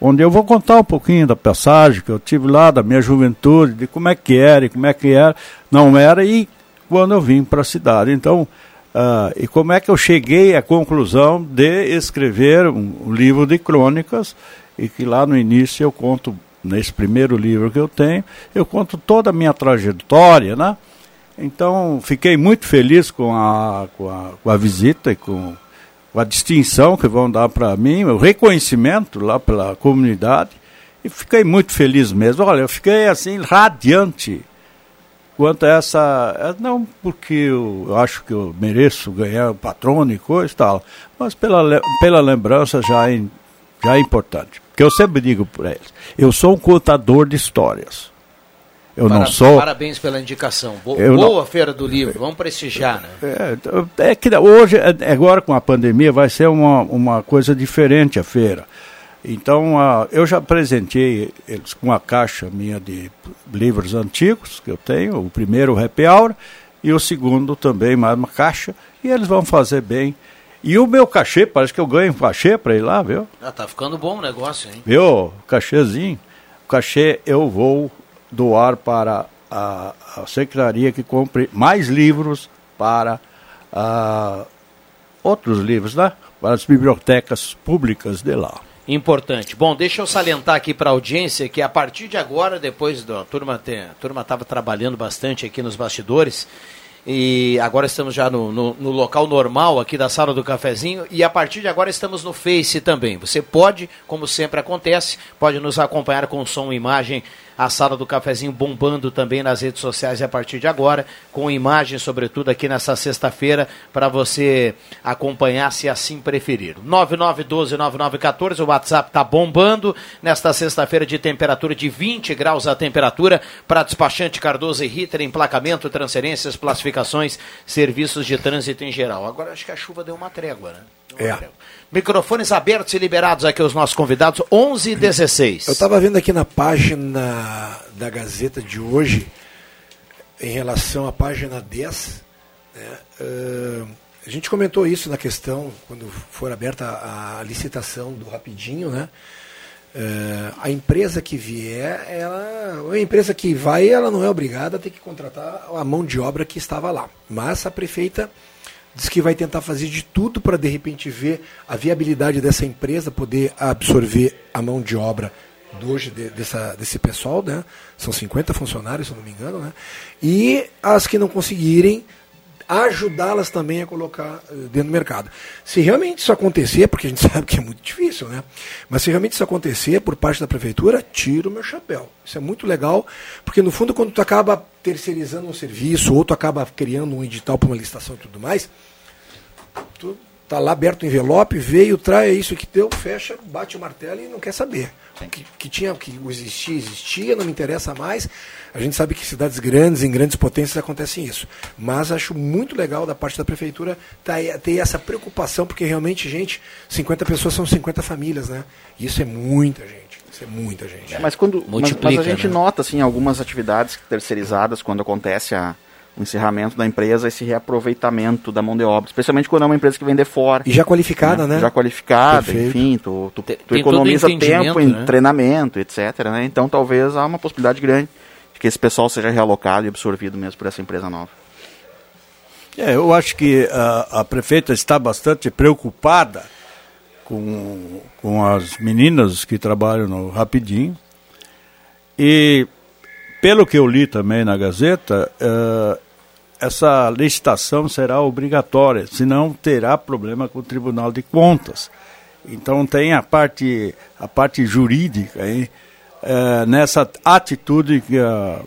Onde eu vou contar um pouquinho da passagem que eu tive lá, da minha juventude, de como é que era e como é que era, não era, e quando eu vim para a cidade. Então, ah, e como é que eu cheguei à conclusão de escrever um, um livro de crônicas, e que lá no início eu conto, nesse primeiro livro que eu tenho, eu conto toda a minha trajetória, né? Então, fiquei muito feliz com a, com a, com a visita e com, com a distinção que vão dar para mim, o reconhecimento lá pela comunidade, e fiquei muito feliz mesmo. Olha, eu fiquei assim, radiante quanto a essa. é, Não porque eu acho que eu mereço ganhar o patrono e coisa e tal, mas pela, pela lembrança já é, já é importante. Que eu sempre digo para eles: eu sou um contador de histórias. Eu não Para- sou. Parabéns pela indicação. Bo- Eu não- boa Feira do Livro, vamos prestigiar, né? É, é que hoje, é- agora com a pandemia, vai ser uma, uma coisa diferente a feira. Então, ah, eu já apresentei eles com uma caixa minha de livros antigos que eu tenho, o primeiro o Happy Hour e o segundo também mais uma caixa, e eles vão fazer bem. E o meu cachê, parece que eu ganho um cachê para ir lá, viu? Ah, tá ficando bom o negócio, hein? Viu? Cachezinho. O cachê eu vou doar para a, a secretaria que compre mais livros para ah, outros livros, né? Para as bibliotecas públicas de lá. Importante. Bom, deixa eu salientar aqui para a audiência que a partir de agora, depois da turma ter, a turma estava trabalhando bastante aqui nos bastidores e agora estamos já no, no, no local normal aqui da sala do cafezinho e a partir de agora estamos no Face também. Você pode, como sempre acontece, pode nos acompanhar com som e imagem. A sala do cafezinho bombando também nas redes sociais a partir de agora, com imagem, sobretudo aqui nessa sexta-feira, para você acompanhar se assim preferir. 9912-9914, o WhatsApp está bombando nesta sexta-feira de temperatura de 20 graus a temperatura para despachante Cardoso e Ritter, emplacamento, transferências, classificações, serviços de trânsito em geral. Agora acho que a chuva deu uma trégua, né? É. trégua. Microfones abertos e liberados aqui os nossos convidados, 11 e 16. Eu estava vendo aqui na página da Gazeta de hoje, em relação à página 10, né, eh, a gente comentou isso na questão, quando for aberta a, a licitação do Rapidinho, né? Eh, a empresa que vier, ela, a empresa que vai, ela não é obrigada a ter que contratar a mão de obra que estava lá. Mas a prefeita diz que vai tentar fazer de tudo para de repente ver a viabilidade dessa empresa poder absorver a mão de obra do hoje de- dessa, desse pessoal, né? São 50 funcionários, se não me engano, né? E as que não conseguirem ajudá-las também a colocar eh, dentro do mercado. Se realmente isso acontecer, porque a gente (laughs) sabe que é muito difícil, né? Mas se realmente isso acontecer por parte da prefeitura, tiro o meu chapéu. Isso é muito legal, porque no fundo quando tu acaba terceirizando um serviço, ou tu acaba criando um edital para uma licitação e tudo mais, tu Tá lá aberto o envelope, veio, trai é isso que deu, fecha, bate o martelo e não quer saber. Que, que tinha, que existia, existia, não me interessa mais. A gente sabe que em cidades grandes, em grandes potências, acontece isso. Mas acho muito legal da parte da prefeitura tá, ter essa preocupação, porque realmente, gente, 50 pessoas são 50 famílias, né? Isso é muita gente. Isso é muita gente. É, mas quando mas, mas, a gente né? nota assim algumas atividades terceirizadas quando acontece a, o encerramento da empresa, esse reaproveitamento da mão de obra, especialmente quando é uma empresa que vem de fora. E já qualificada, né? Já qualificada, Perfeito. enfim, tu, tu, tu economiza tempo em né? treinamento, etc. Né? Então talvez há uma possibilidade grande de que esse pessoal seja realocado e absorvido mesmo por essa empresa nova. É, eu acho que a, a prefeita está bastante preocupada com, com as meninas que trabalham no Rapidinho. E, pelo que eu li também na Gazeta, eh, essa licitação será obrigatória, senão terá problema com o Tribunal de Contas. Então tem a parte, a parte jurídica aí, eh, nessa atitude que a,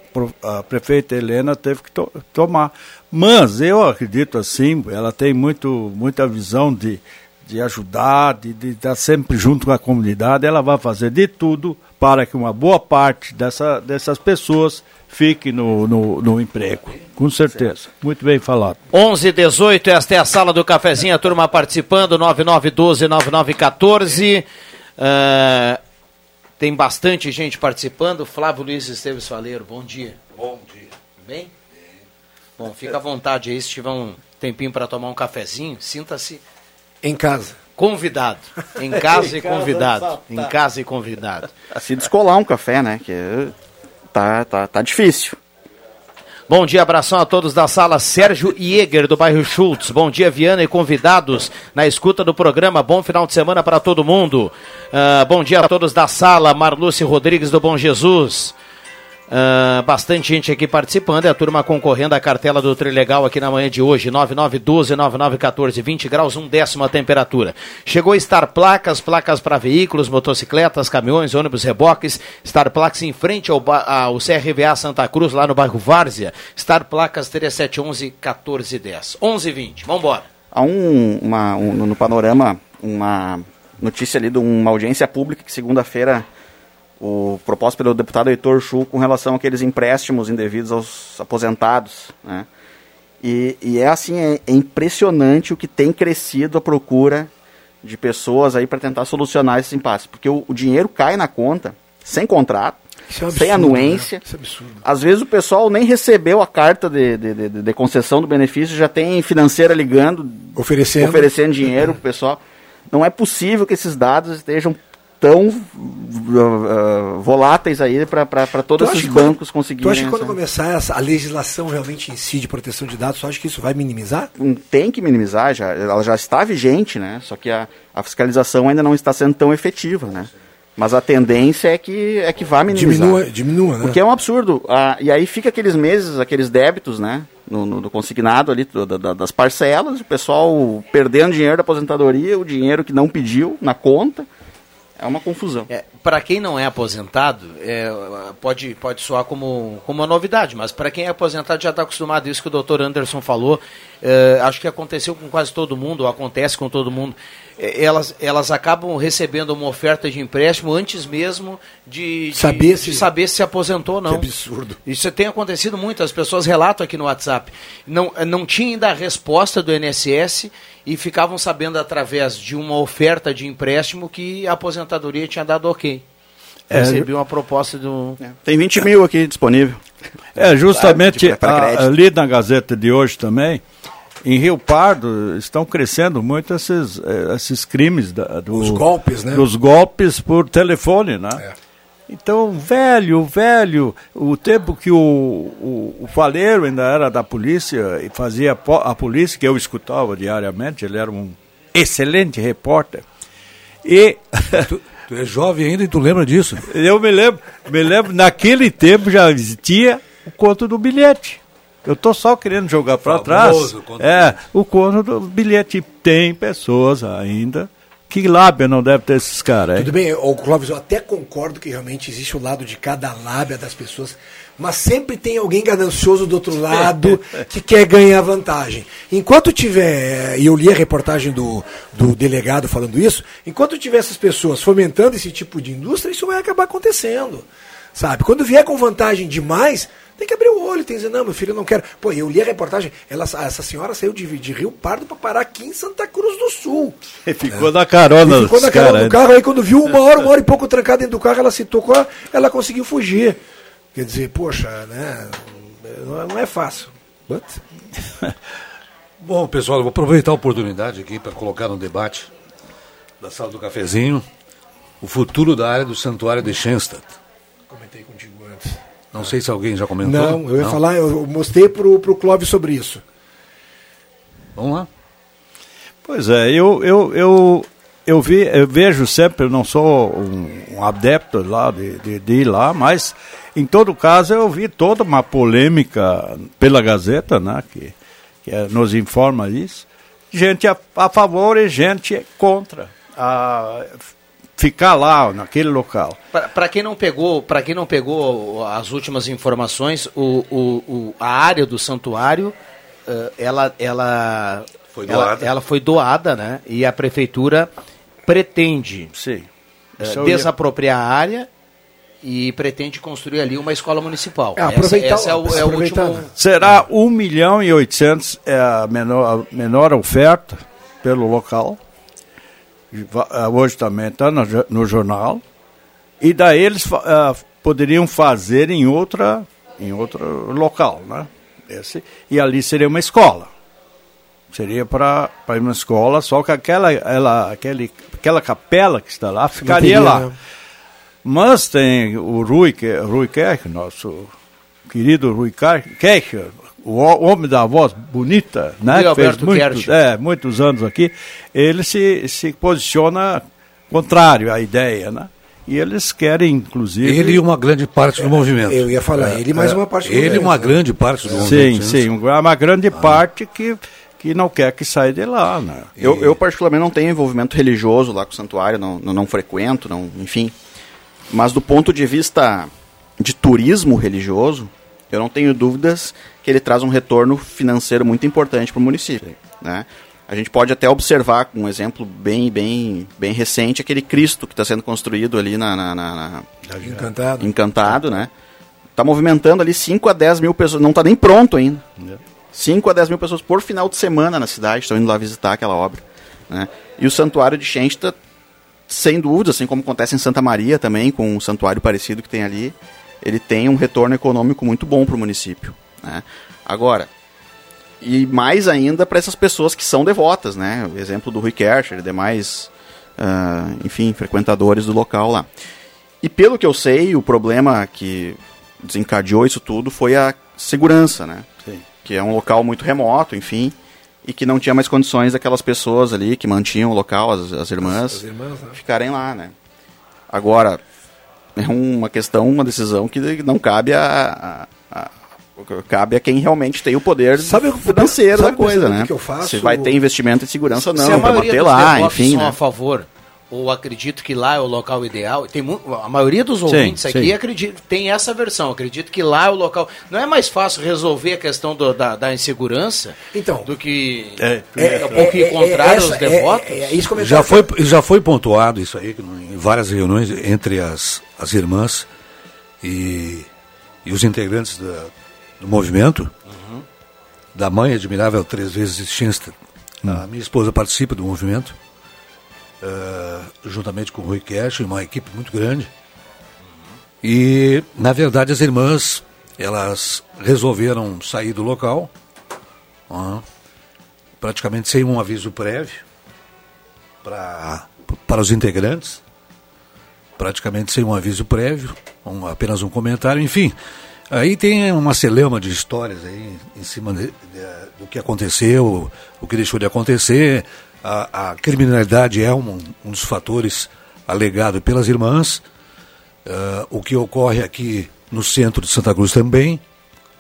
a prefeita Helena teve que to- tomar. Mas eu acredito assim, ela tem muito, muita visão de, de ajudar, de, de estar sempre junto com a comunidade. Ela vai fazer de tudo para que uma boa parte dessa, dessas pessoas fique no, no, no emprego. Com certeza. Muito bem falado. 11 18 esta é a sala do cafezinho, a turma participando, 9912 9914. Tem bastante gente participando. Flávio Luiz Esteves Faleiro, bom dia. Bom dia. Bem? Bom, fica à vontade aí, se tiver um tempinho para tomar um cafezinho, sinta-se Em casa. convidado. Em casa e (laughs) Em casa, convidado. Em tá. casa e convidado. Se descolar um café, né? Que tá, tá, tá difícil. Bom dia, abração a todos da sala. Sérgio Jäger, do bairro Schultz. Bom dia, Viana e convidados na escuta do programa. Bom final de semana para todo mundo. Ah, bom dia a todos da sala. Marluce Rodrigues, do Bom Jesus. Ah, bastante gente aqui participando, é a turma concorrendo à cartela do Trilegal aqui na manhã de hoje, 9912 9914, 20 graus, um décimo a temperatura. Chegou Star Placas, placas para veículos, motocicletas, caminhões, ônibus, reboques. Star Placas em frente ao, ao CRVA Santa Cruz, lá no bairro Várzea. Star Placas 3711 1410. 1120, vambora. Há um, uma, um- no panorama uma notícia ali de uma audiência pública que segunda-feira o proposto pelo deputado Heitor Chu com relação àqueles empréstimos indevidos aos aposentados, né? E, e é assim, é, é impressionante o que tem crescido a procura de pessoas aí para tentar solucionar esse impasse, porque o, o dinheiro cai na conta sem contrato, é um sem absurdo, anuência. né? Isso é absurdo. Às vezes o pessoal nem recebeu a carta de, de, de- de concessão do benefício, já tem financeira ligando, Oferecendo. oferecendo dinheiro pro pessoal. Não é possível que esses dados estejam tão uh, voláteis aí para todos acha esses que quando- bancos conseguirem. Tu acha que quando essa- começar essa, a legislação realmente em si de proteção de dados, tu acha que isso vai minimizar? Hum, tem que minimizar, já, ela já está vigente, né? Só que a, a fiscalização ainda não está sendo tão efetiva, né? Mas a tendência é que, é que vá minimizar. Diminua, diminua né? Porque é um absurdo. Ah, e aí fica aqueles meses, aqueles débitos, né? No, no- do consignado ali, do- da- das parcelas, o pessoal perdendo dinheiro da aposentadoria, o dinheiro que não pediu na conta. É uma confusão. É, para quem não é aposentado, é, pode, pode soar como, como uma novidade, mas para quem é aposentado já está acostumado, isso que o doutor Anderson falou, é, acho que aconteceu com quase todo mundo, ou acontece com todo mundo. É, elas, elas acabam recebendo uma oferta de empréstimo antes mesmo de, de- Saber de se- saber se se aposentou ou não. Que absurdo. Isso tem acontecido muito, as pessoas relatam aqui no WhatsApp. Não, não tinha ainda a resposta do INSS e ficavam sabendo através de uma oferta de empréstimo que a aposentadoria tinha dado ok. É, Recebi uma proposta do. Tem 20 mil aqui disponível. É, justamente a- ali na Gazeta de hoje também, em Rio Pardo estão crescendo muito esses, eh, esses crimes. Da, do- Os golpes, né? Dos golpes por telefone, né? É. Então, velho, velho, o tempo que o, o, o Faleiro ainda era da polícia e fazia a polícia, que eu escutava diariamente, ele era um excelente repórter. E Tu, é jovem ainda e tu lembra disso? eu me lembro, me lembro, naquele tempo já existia o conto do bilhete. Eu tô só querendo jogar para trás. Do É, o conto do bilhete. Tem pessoas ainda. Que lábia não deve ter esses caras, hein? Tudo bem, ô, Clóvis, eu até concordo que realmente existe o lado de cada lábia das pessoas, Mas sempre tem alguém ganancioso do outro lado (laughs) que quer ganhar vantagem. Enquanto tiver, e eu li a reportagem do, do delegado falando isso, enquanto tiver essas pessoas fomentando esse tipo de indústria, isso vai acabar acontecendo. Sabe? Quando vier com vantagem demais, tem que abrir o olho, tem que dizer, não, meu filho, eu não quero. Pô, eu li a reportagem, ela, essa senhora saiu de, de Rio Pardo para parar aqui em Santa Cruz do Sul. (laughs) ficou na carona. E ficou na carona cara. do carro, aí quando viu uma hora, uma hora e (laughs) pouco trancada dentro do carro, ela se tocou, ela conseguiu fugir. Quer dizer, poxa, né? Não é, é fácil. But... (laughs) Bom, pessoal, eu vou aproveitar a oportunidade aqui para colocar no debate da sala do cafezinho o futuro da área do Santuário de Schenstadt. Comentei contigo antes. Não sei se alguém já comentou. Não, eu ia falar, eu mostrei pro, pro Clóvis sobre isso. Vamos lá. Pois é, eu, eu, eu, eu, vi, eu vejo sempre, eu não sou um, um adepto lá de, de, de, ir lá, mas em todo caso eu vi toda uma polêmica pela Gazeta, né, que, que nos informa isso, gente a, a favor e gente contra. A, ficar lá naquele local. Para quem não pegou, para quem não pegou as últimas informações, o, o, o a área do santuário, uh, ela, ela foi doada. Ela, ela, foi doada, né? E a prefeitura pretende Sim. Uh, desapropriar a área e pretende construir ali uma escola municipal. É, aproveitar, essa, essa é, o, é o último. Será 1 milhão e 800 é a menor, a menor oferta pelo local hoje também está no, no, jornal, e daí eles uh, poderiam fazer em outra em outro local, né? Esse, e ali seria uma escola. Seria para uma escola, só que aquela, ela, aquele, aquela capela que está lá ficaria teria, lá. Né? Mas tem o Rui, Rui Kerk, nosso querido Rui Kerk, o homem da voz bonita, né? Que fez muitos, é, muitos anos aqui, ele se, se posiciona contrário à ideia, né? E eles querem, inclusive. Ele e uma grande parte do movimento. Eu ia falar, é, ele mais é, uma parte do Ele e uma grande parte do movimento. Sim, sim, uma grande ah. parte que, que não quer que saia de lá, né? Eu, eu, particularmente, não tenho envolvimento religioso lá com o santuário, não, não, não frequento, não, enfim. Mas do ponto de vista de turismo religioso, eu não tenho dúvidas que ele traz um retorno financeiro muito importante para o município. Né? A gente pode até observar um exemplo bem, bem, bem recente, aquele Cristo que está sendo construído ali na, na, na, na Encantado. Encantado, né? Está movimentando ali 5 a 10 mil pessoas, não está nem pronto ainda. 5 a 10 mil pessoas por final de semana na cidade estão indo lá visitar aquela obra. Né? E o Santuário de Xente sem dúvida, assim como acontece em Santa Maria também, com um santuário parecido que tem ali, ele tem um retorno econômico muito bom para o município. Né? Agora, e mais ainda para essas pessoas que são devotas, né? O exemplo do Rui Kercher e demais, uh, enfim, frequentadores do local lá. E pelo que eu sei, o problema que desencadeou isso tudo foi a segurança, né? Sim. Que é um local muito remoto, enfim, e que não tinha mais condições daquelas pessoas ali que mantinham o local, as, as irmãs, as, irmãs né? ficarem lá, né? Agora, é uma questão, uma decisão que não cabe a, a, Cabe a quem realmente tem o poder sabe, financeiro sabe da coisa, né? Que eu faço? Se vai ter investimento em segurança ou não, se a maioria manter lá, enfim. São né? a favor ou acredito que lá é o local ideal. Tem a maioria dos ouvintes sim, aqui sim. Acredito, tem essa versão. Acredito que lá é o local. Não é mais fácil resolver a questão do, da, da, insegurança então, do que é, é, um pouco é, contrário aos devotos? É, isso já, foi, já foi pontuado isso aí em várias reuniões entre as, as irmãs e, e os integrantes da, do movimento, uhum. da mãe admirável três vezes Schinster. Uhum. A minha esposa participa do movimento, uh, juntamente com o Rui Cash, uma equipe muito grande. E, na verdade, as irmãs, elas resolveram sair do local, uh, praticamente sem um aviso prévio, para os integrantes, praticamente sem um aviso prévio, um, apenas um comentário, enfim. Aí tem uma celeuma de histórias aí em cima de, de, do que aconteceu, o que deixou de acontecer. A, a criminalidade é um, um, dos fatores alegado pelas irmãs. Uh, o que ocorre aqui no centro de Santa Cruz também.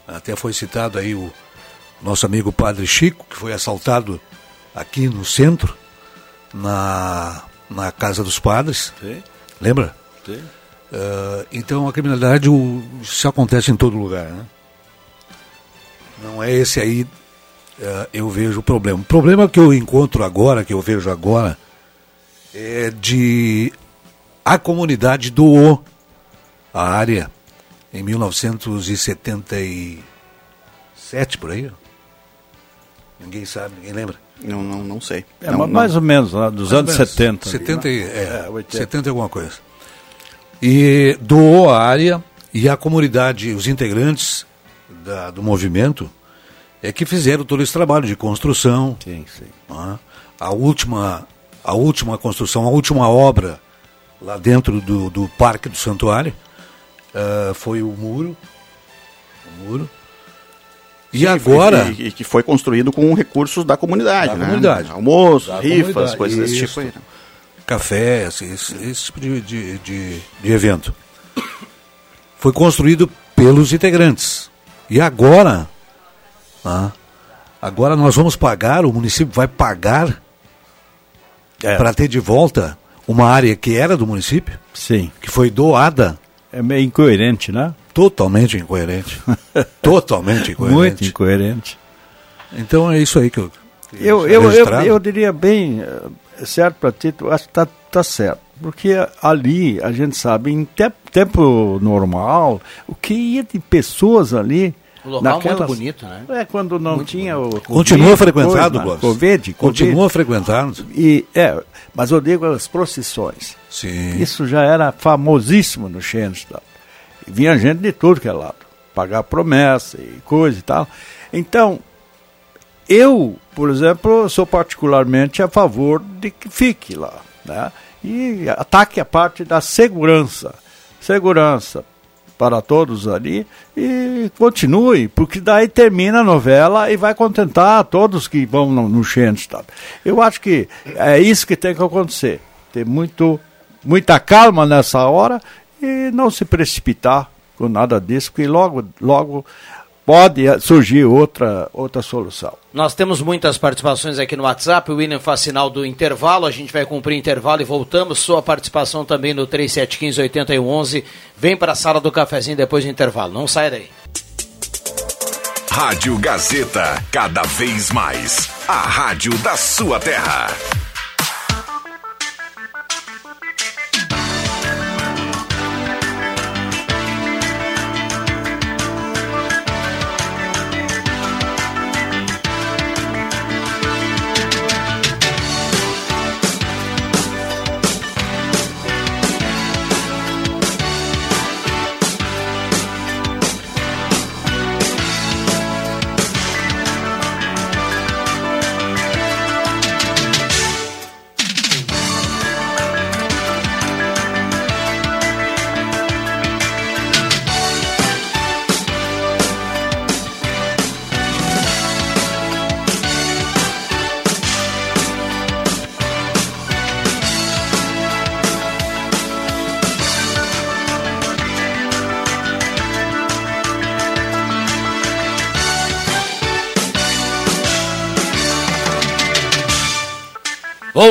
Até foi citado aí o nosso amigo Padre Chico, que foi assaltado aqui no centro, na, na Casa dos Padres. Sim. Lembra? Sim. Ah, então a criminalidade o, isso acontece em todo lugar. Né? Não é esse aí eu vejo o problema. O problema que eu encontro agora, que eu vejo agora, é de a comunidade doou a área em 1977 por aí. Ninguém sabe, ninguém lembra. Não, não, não sei. É, não, mas mais ou menos, né, dos anos 70. ali, 70, né? e- é, É, 80. 70 alguma coisa. E doou a área e a comunidade, os integrantes da- do movimento, é que fizeram todo esse trabalho de construção. Sim, sim. né? A última, a última construção, a última obra lá dentro do, do Parque do Santuário ah, foi o muro. O muro. E agora. E, e que foi construído com recursos da comunidade, Da né? comunidade. Almoço, Da rifas, comunidade, coisas desse tipo aí. né? café, esse, esse- esse tipo de, de, de- de evento. Foi construído pelos integrantes. E agora, ah, agora nós vamos pagar, o município vai pagar É. para ter de volta uma área que era do município, Sim. que foi doada, É meio incoerente, né? totalmente incoerente. (laughs) totalmente incoerente. Muito incoerente. Então é isso aí que eu. queria Eu, eu, eu, eu diria bem, eh, certo para ti, acho que tá, tá certo. Porque ali, a gente sabe, em te- tempo normal, o que ia de pessoas ali. O local naquelas- muito bonito, né? É, quando não tinha o. Continua Covid, frequentado, coisa, Clóvis. Covid, Covid. Continua frequentado. E, é, mas eu digo as procissões. Sim. Isso já era famosíssimo no Schenstadt. Vinha gente de tudo que é lado. Pagar promessa e coisa e tal. Então, eu, por exemplo, sou particularmente a favor de que fique lá. Né? E ataque a parte da segurança. Segurança para todos ali e continue, porque daí termina a novela e vai contentar todos que vão no, no Schenstadt. Eu acho que é isso que tem que acontecer. Ter muito, muita calma nessa hora e não se precipitar com nada disso, porque logo, logo pode surgir outra, outra solução. Nós temos muitas participações aqui no WhatsApp. O William faz sinal do intervalo. A gente vai cumprir o intervalo e voltamos. Sua participação também no 3715-8111. Vem para a sala do cafezinho depois do intervalo. Não sai daí. Rádio Gazeta, cada vez mais. A rádio da sua terra.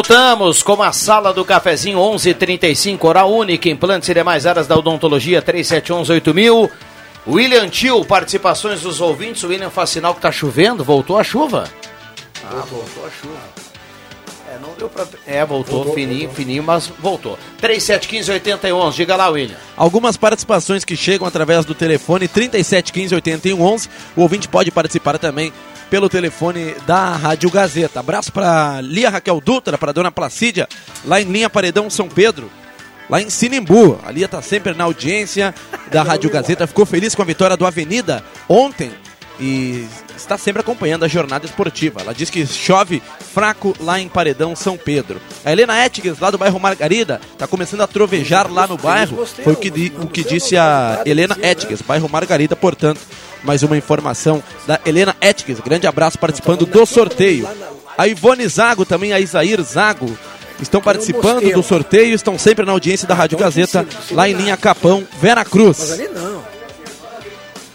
Voltamos com a sala do cafezinho 11:35 hora única implantes e demais áreas da odontologia 37118000. William Tio, participações dos ouvintes. O William faz sinal que tá chovendo. Voltou a chuva? Ah, voltou a chuva. É, não deu pra... É, voltou, fininho, fininho, mas voltou. 3715-8011, diga lá, William. Algumas participações que chegam através do telefone 3715-8111. O ouvinte pode participar também pelo telefone da Rádio Gazeta. Abraço para Lia Raquel Dutra, para Dona Placídia, lá em Linha Paredão São Pedro. Lá em Sinimbu, a Lia está sempre na audiência da (laughs) Rádio Gazeta. Ficou feliz com a vitória do Avenida ontem e está sempre acompanhando a jornada esportiva. Ela diz que chove fraco lá em Paredão São Pedro. A Helena Etges, lá do bairro Margarida, está começando a trovejar lá no bairro. Foi o que, di- o que disse a Helena Etges, bairro Margarida, portanto. Mais uma informação da Helena Etges. Grande abraço participando do sorteio. A Ivone Zago, também a Isair Zago. Estão participando do sorteio, estão sempre na audiência da Rádio Gazeta, lá em linha Capão, Vera Mas Cruz. ali não.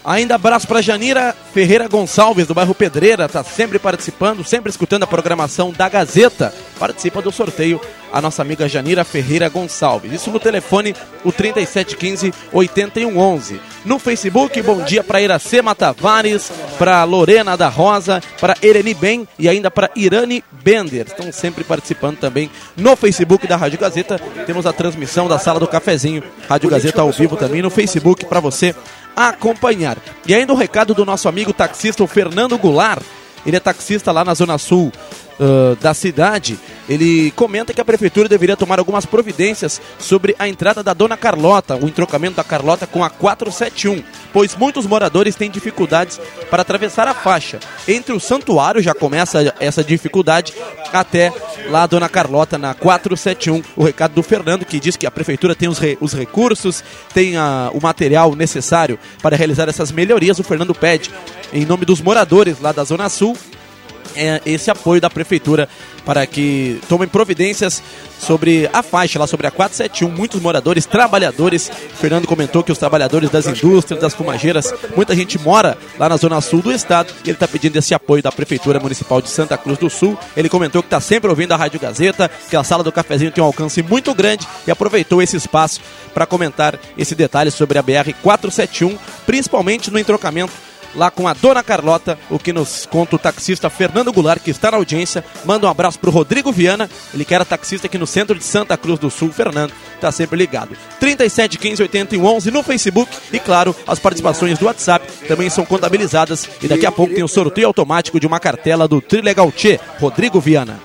Ainda abraço para Janira Ferreira Gonçalves, do bairro Pedreira, está sempre participando, sempre escutando a programação da Gazeta. Participa do sorteio a nossa amiga Janira Ferreira Gonçalves. Isso no telefone, o 3715-8111. No Facebook, bom dia para Iracema Tavares, para Lorena da Rosa, para Ereni Ben e ainda para Irane Bender. Estão sempre participando também no Facebook da Rádio Gazeta. Temos a transmissão da Sala do Cafezinho, Rádio Gazeta ao vivo também no Facebook para você acompanhar. E ainda um recado do nosso amigo taxista, o Fernando Goulart. Ele é taxista lá na Zona Sul uh, da cidade. Ele comenta que a prefeitura deveria tomar algumas providências sobre a entrada da Dona Carlota, o entrocamento da Carlota com a 471, pois muitos moradores têm dificuldades para atravessar a faixa. Entre o santuário já começa essa dificuldade até lá a Dona Carlota na 471. O recado do Fernando que diz que a prefeitura tem os, re, os recursos, tem o material necessário para realizar essas melhorias. O Fernando pede em nome dos moradores lá da Zona Sul é, esse apoio da prefeitura para que tomem providências sobre a faixa lá sobre a 471. Muitos moradores, trabalhadores. Fernando comentou que os trabalhadores das indústrias, das fumageiras, muita gente mora lá na zona sul do estado e ele está pedindo esse apoio da prefeitura municipal de Santa Cruz do Sul. Ele comentou que está sempre ouvindo a Rádio Gazeta, que a sala do cafezinho tem um alcance muito grande e aproveitou esse espaço para comentar esse detalhe sobre a BR 471, principalmente no entrocamento lá com a Dona Carlota, o que nos conta o taxista Fernando Goulart, que está na audiência. Manda um abraço pro Rodrigo Viana, ele que era taxista aqui no centro de Santa Cruz do Sul. Fernando está sempre ligado. 37 15 81 11 no Facebook e, claro, as participações do WhatsApp também são contabilizadas. E daqui a pouco tem o sorteio automático de uma cartela do Trilegal Tchê, Rodrigo Viana.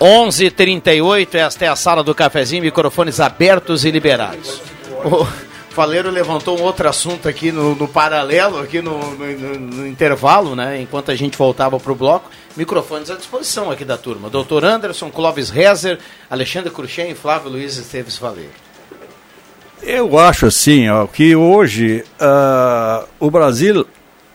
11:38 esta é a sala do cafezinho, microfones abertos e liberados. Faleiro levantou um outro assunto aqui no, no paralelo, aqui no, no, no, intervalo, né? Enquanto a gente voltava para o bloco. Microfones à disposição aqui da turma. Doutor Anderson, Clóvis Rezer, Alexandre Cruxem e Flávio Luiz Esteves Faleiro. Eu acho assim, ó, que hoje uh, o Brasil,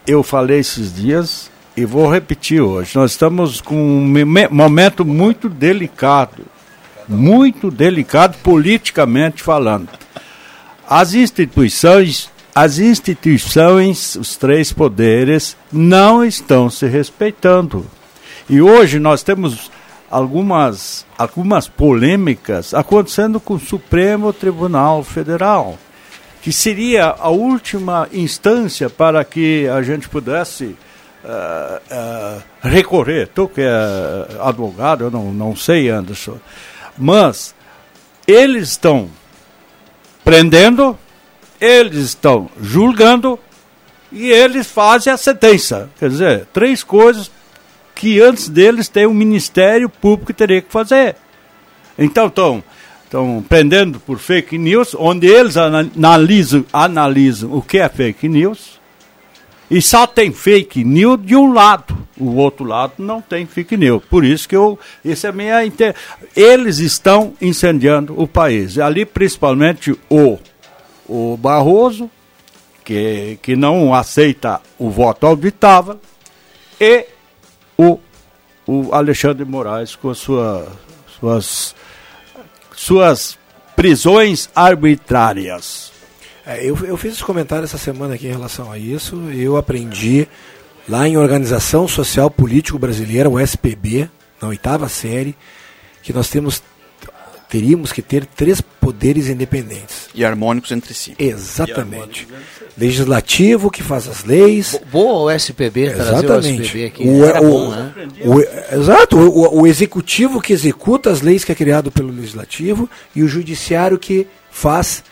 eu falei esses dias e vou repetir hoje, nós estamos com um momento muito delicado, muito delicado politicamente falando as instituições, as instituições, os três poderes, não estão se respeitando. E hoje nós temos algumas, algumas polêmicas acontecendo com o Supremo Tribunal Federal, que seria a última instância para que a gente pudesse uh, uh, recorrer. Tu que é advogado, eu não, não sei, Anderson, mas eles estão prendendo, eles estão julgando e eles fazem a sentença. Quer dizer, três coisas que antes deles tem o Ministério Público que teria que fazer. Então estão estão prendendo por fake news, onde eles analisam, analisam o que é fake news, e só tem fake news de um lado. O outro lado não tem fake news. Por isso que eu. Esse é minha. Inter... Eles estão incendiando o país. Ali, principalmente, o, o Barroso, que, que não aceita o voto auditável, e o, o Alexandre Moraes com sua, suas, suas prisões arbitrárias. É, eu, eu fiz esse comentário essa semana aqui em relação a isso. Eu aprendi lá em Organização Social Político Brasileira, o SPB, na oitava série, que nós temos teríamos que ter três poderes independentes. E harmônicos entre si. Exatamente. Legislativo que faz as leis. Boa o SPB, Exatamente. o SPB aqui. O, o, bom, né? o, exato, o, o executivo que executa as leis que é criado pelo legislativo e o judiciário que faz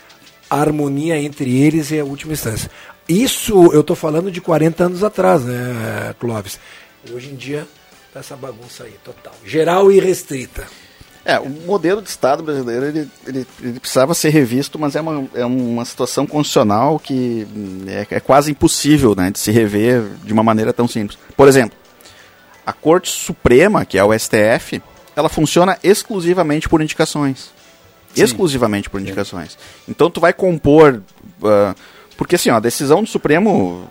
a harmonia entre eles é a última instância. Isso eu estou falando de 40 anos atrás, né, Clóvis? Hoje em dia tá essa bagunça aí, total. Geral e restrita. É, o modelo de Estado brasileiro ele, ele, ele, precisava ser revisto, mas é uma, é uma situação constitucional que é, é, quase impossível né, de se rever de uma maneira tão simples. Por exemplo, a Corte Suprema, que é o STF, ela funciona exclusivamente por indicações. Sim. exclusivamente por indicações. Então tu vai compor. Uh, porque assim, ó, a decisão do Supremo,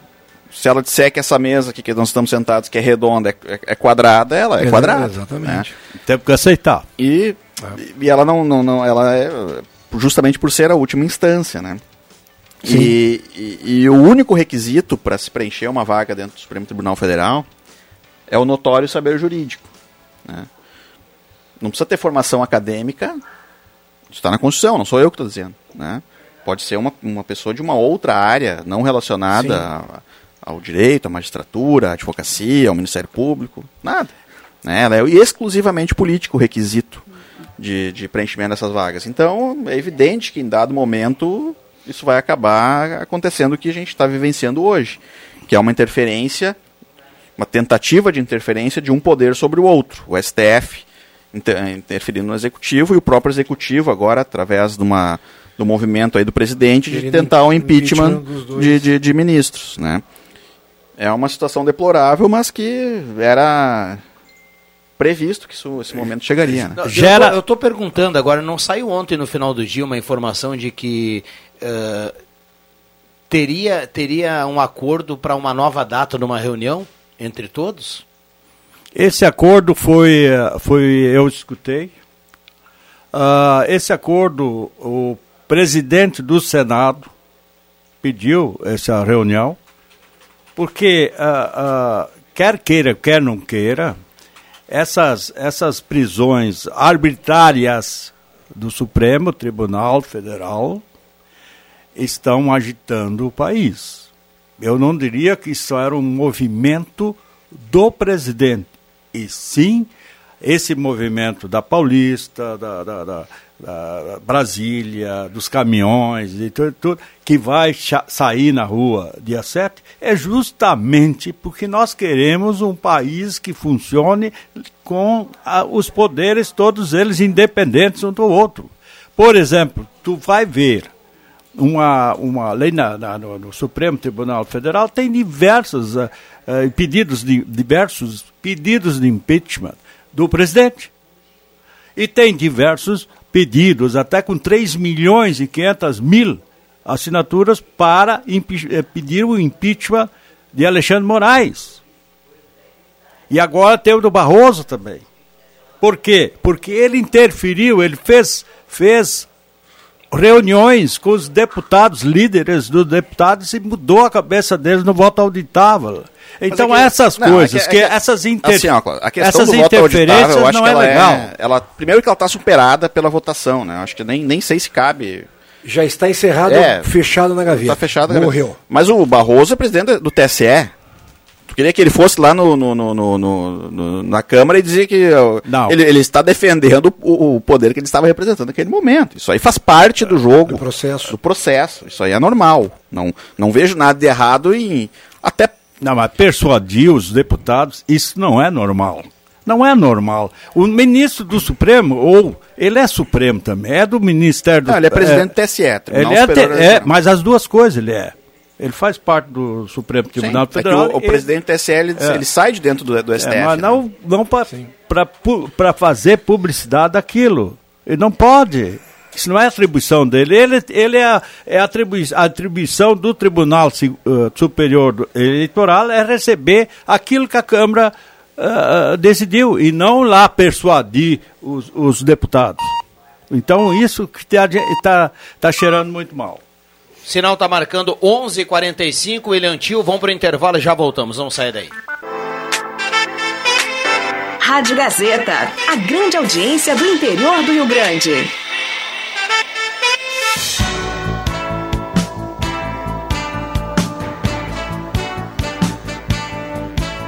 se ela disser que essa mesa aqui que nós estamos sentados, que é redonda, é, é quadrada, ela é, é quadrada. Exatamente. Né? Tem que aceitar. E, é. e ela não, não, não. Ela é justamente por ser a última instância, né? E, e, e o único requisito para se preencher uma vaga dentro do Supremo Tribunal Federal é o notório saber jurídico. né? Não precisa ter formação acadêmica, está na Constituição, não sou eu que estou dizendo. Né? Pode ser uma, uma pessoa de uma outra área, não relacionada a- ao direito, à magistratura, à advocacia, ao Ministério Público, nada. Né? Ela é exclusivamente político o requisito de, de preenchimento dessas vagas. Então, é evidente que em dado momento isso vai acabar acontecendo o que a gente está vivenciando hoje, que é uma interferência, uma tentativa de interferência de um poder sobre o outro, o STF interferindo no executivo e o próprio executivo agora através de uma do movimento aí do presidente de tentar o impeachment impeachment de, de, de ministros, né? É uma situação deplorável, mas que era previsto que isso, esse momento chegaria, né? Não, Gera- Eu, tô perguntando agora, não saiu ontem no final do dia uma informação de que eh, teria, teria um acordo para uma nova data numa reunião entre todos? Esse acordo foi, foi eu escutei. Ah, esse acordo, o presidente do Senado pediu essa reunião, porque ah, ah, quer queira, quer não queira, essas, essas prisões arbitrárias do Supremo Tribunal Federal estão agitando o país. Eu não diria que isso era um movimento do presidente, e sim esse movimento da Paulista, da, da- da- da Brasília, dos caminhões e tudo, tudo, que vai sair na rua dia 7, é justamente porque nós queremos um país que funcione com ah, os poderes, todos eles independentes um do outro. Por exemplo, tu vai ver uma, uma lei na, na- no, no Supremo Tribunal Federal tem diversos ah, ah, pedidos de, diversos pedidos de impeachment do presidente. E tem diversos pedidos, até com 3 milhões e 500 mil assinaturas para eh, pedir o impeachment de Alexandre Moraes. E agora tem o do Barroso também. Por quê? Porque ele interferiu, ele fez, fez reuniões com os deputados, líderes dos deputados, e mudou a cabeça deles no voto auditável. Então, Mas é que- essas não, é coisas, que- que, é que- essas, inter... Assim, ó, a questão essas do voto auditável, interferências eu acho não que é ela legal. é, ela, primeiro que ela está superada pela votação, né? Eu acho que nem, nem sei se cabe. Já está encerrado, É. fechado na gaveta. Está fechado. Morreu. Mas o Barroso é presidente do TSE. Queria que ele fosse lá no, no- no- no- na Câmara e dizer que. Ele, ele está defendendo o, o poder que ele estava representando naquele momento. Isso aí faz parte do jogo. Do processo. Do processo. Isso aí é normal. Não, não vejo nada de errado em. Até Não, mas persuadir os deputados, isso não é normal. Não é normal. O ministro do Supremo, ou ele é Supremo também, é do Ministério do Não, ele é presidente do TSE, Ele é, te- é, mas as duas coisas ele é. Ele faz parte do Supremo Tribunal é que Federal. o, o ele- presidente do TSE ele, É. ele sai de dentro do, do STF. É, mas né? não, não para fazer publicidade daquilo. Ele não pode. Isso não é atribuição dele. Ele, ele é, a- é atribui, a atribuição do Tribunal eh, Superior Eleitoral é receber aquilo que a Câmara ah, decidiu e não lá persuadir os, os deputados. Então isso que está tá, tá cheirando muito mal. Sinal tá marcando 11:45. William Tio, vamos pro intervalo e já voltamos. Vamos sair daí. Rádio Gazeta, a grande audiência do interior do Rio Grande.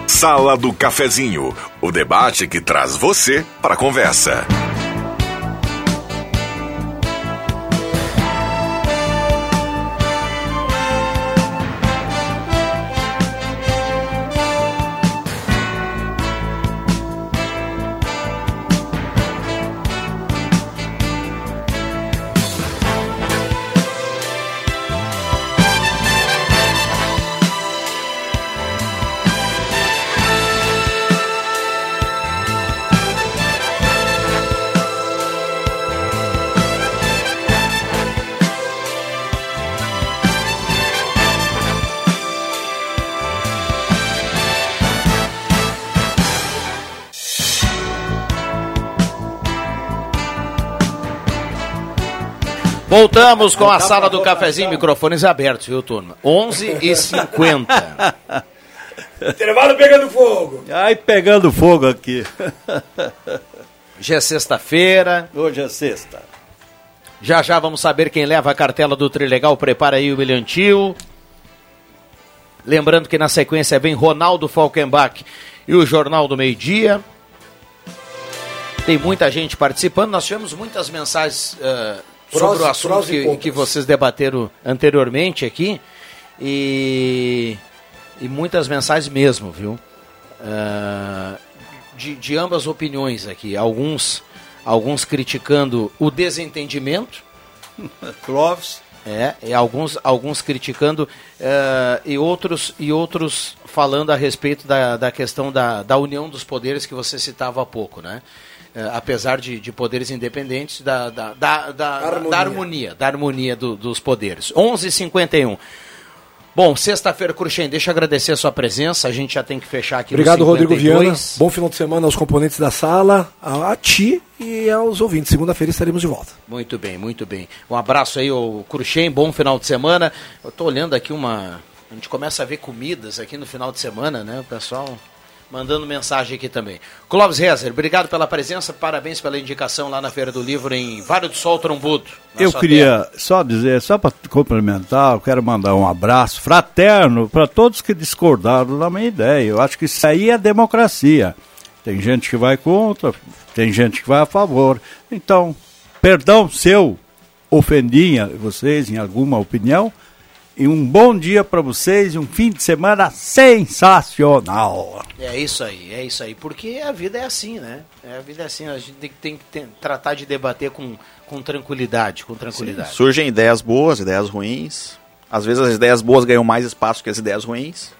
Sala do Cafezinho, o debate que traz você para a conversa. Voltamos com a sala do cafezinho, microfones abertos, viu, turma? 11 e (laughs) 50 Intervalo pegando fogo. Ai, pegando fogo aqui. Já é sexta-feira. Hoje é sexta. Já já vamos saber quem leva a cartela do Trilegal. Prepara aí o Milhantil. Lembrando que na sequência vem Ronaldo Falkenbach e o Jornal do Meio Dia. Tem muita gente participando. Nós tivemos muitas mensagens uh, sobre Prós- o assunto que, que vocês debateram anteriormente aqui. E, e muitas mensagens mesmo, viu? Ah, de, de ambas opiniões aqui. Alguns, alguns criticando o desentendimento. (laughs) Clóvis. É, e alguns, alguns criticando eh, e, outros, e outros falando a respeito da, da questão da, da união dos poderes que você citava há pouco, né? Eh, apesar de, de poderes independentes, da, da, da, da, Harmonia. da harmonia, da harmonia do- dos poderes. 11h51. Bom, sexta-feira, Cruxem, deixa eu agradecer a sua presença, a gente já tem que fechar aqui Obrigado, Rodrigo 52. Viana. Bom final de semana aos componentes da sala, a, a ti e aos ouvintes. Segunda-feira estaremos de volta. Muito bem, muito bem. Um abraço aí, o Cruxem, bom final de semana. Eu tô olhando aqui uma. A gente começa a ver comidas aqui no final de semana, né? Pessoal mandando mensagem aqui também. Clóvis Rezer, obrigado pela presença, parabéns pela indicação lá na Feira do Livro em Vale do Sol Trombudo. Eu queria só dizer, só para complementar, eu quero mandar um abraço fraterno para todos que discordaram da minha ideia. Eu acho que isso aí é democracia. Tem gente que vai contra, tem gente que vai a favor. Então, perdão se eu ofendi vocês em alguma opinião. E um bom dia para vocês e um fim de semana sensacional. É isso aí, é isso aí. Porque a vida é assim, né? É, a vida é assim, a gente tem, que- tem que ter- tratar de debater com, com tranquilidade, com tranquilidade. Surgem ideias boas, ideias ruins. Às vezes as ideias boas ganham mais espaço que as ideias ruins.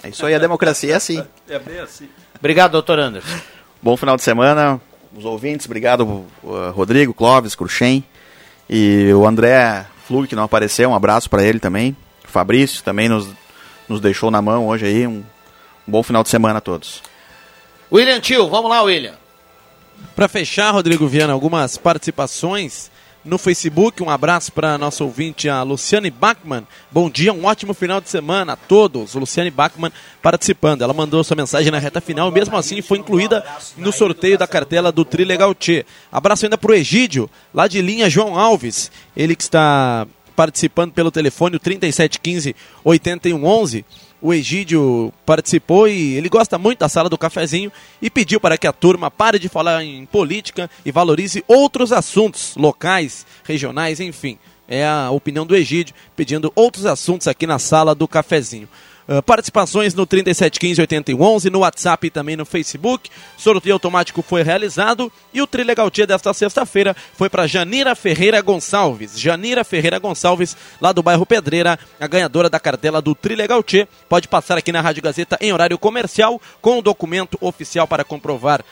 É isso aí, a democracia é assim. (laughs) É bem assim. Obrigado, doutor Anderson. Bom final de semana, os ouvintes. Obrigado, uh, Rodrigo, Clóvis, Cruxem. E o André Flug, que não apareceu, um abraço para ele também. O Fabrício também nos, nos deixou na mão hoje aí. Um, um bom final de semana a todos. William Tio, vamos lá, William. Para fechar, Rodrigo Viana, algumas participações no Facebook. Um abraço para nossa ouvinte, a Luciane Bachmann. Bom dia, um ótimo final de semana a todos. Luciane Bachmann participando. Ela mandou sua mensagem na reta final mesmo assim foi incluída no sorteio da cartela do Trilegal T. Abraço ainda para o Egídio, lá de linha João Alves. Ele que está participando pelo telefone o 3715 8111. O Egídio participou e ele gosta muito da sala do cafezinho e pediu para que a turma pare de falar em política e valorize outros assuntos locais, regionais, enfim. É a opinião do Egídio pedindo outros assuntos aqui na sala do cafezinho. Ah, participações no 3715 8111, no WhatsApp e também no Facebook. Sorteio automático foi realizado e o Trilegal Tia desta sexta-feira foi para Janira Ferreira Gonçalves. Janira Ferreira Gonçalves, lá do bairro Pedreira, a ganhadora da cartela do Trilegal Tia. Pode passar aqui na Rádio Gazeta em horário comercial com o documento oficial para comprovar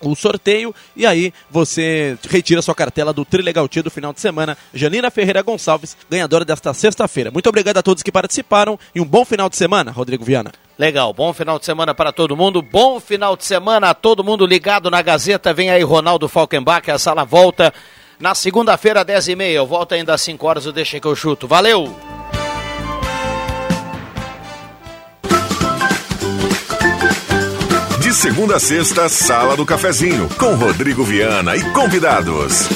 o sorteio e aí você retira sua cartela do Trilegal Tia do final de semana. Janina Ferreira Gonçalves, ganhadora desta sexta-feira. Muito obrigado a todos que participaram e um bom final de semana, Rodrigo Viana. Legal, bom final de semana para todo mundo. Bom final de semana a todo mundo ligado na Gazeta. Vem aí Ronaldo Falkenbach, a sala volta na segunda-feira, 10h30. Eu volto ainda às 5 horas, eu deixei que eu chuto. Valeu! De segunda a sexta, Sala do Cafezinho, com Rodrigo Viana e convidados.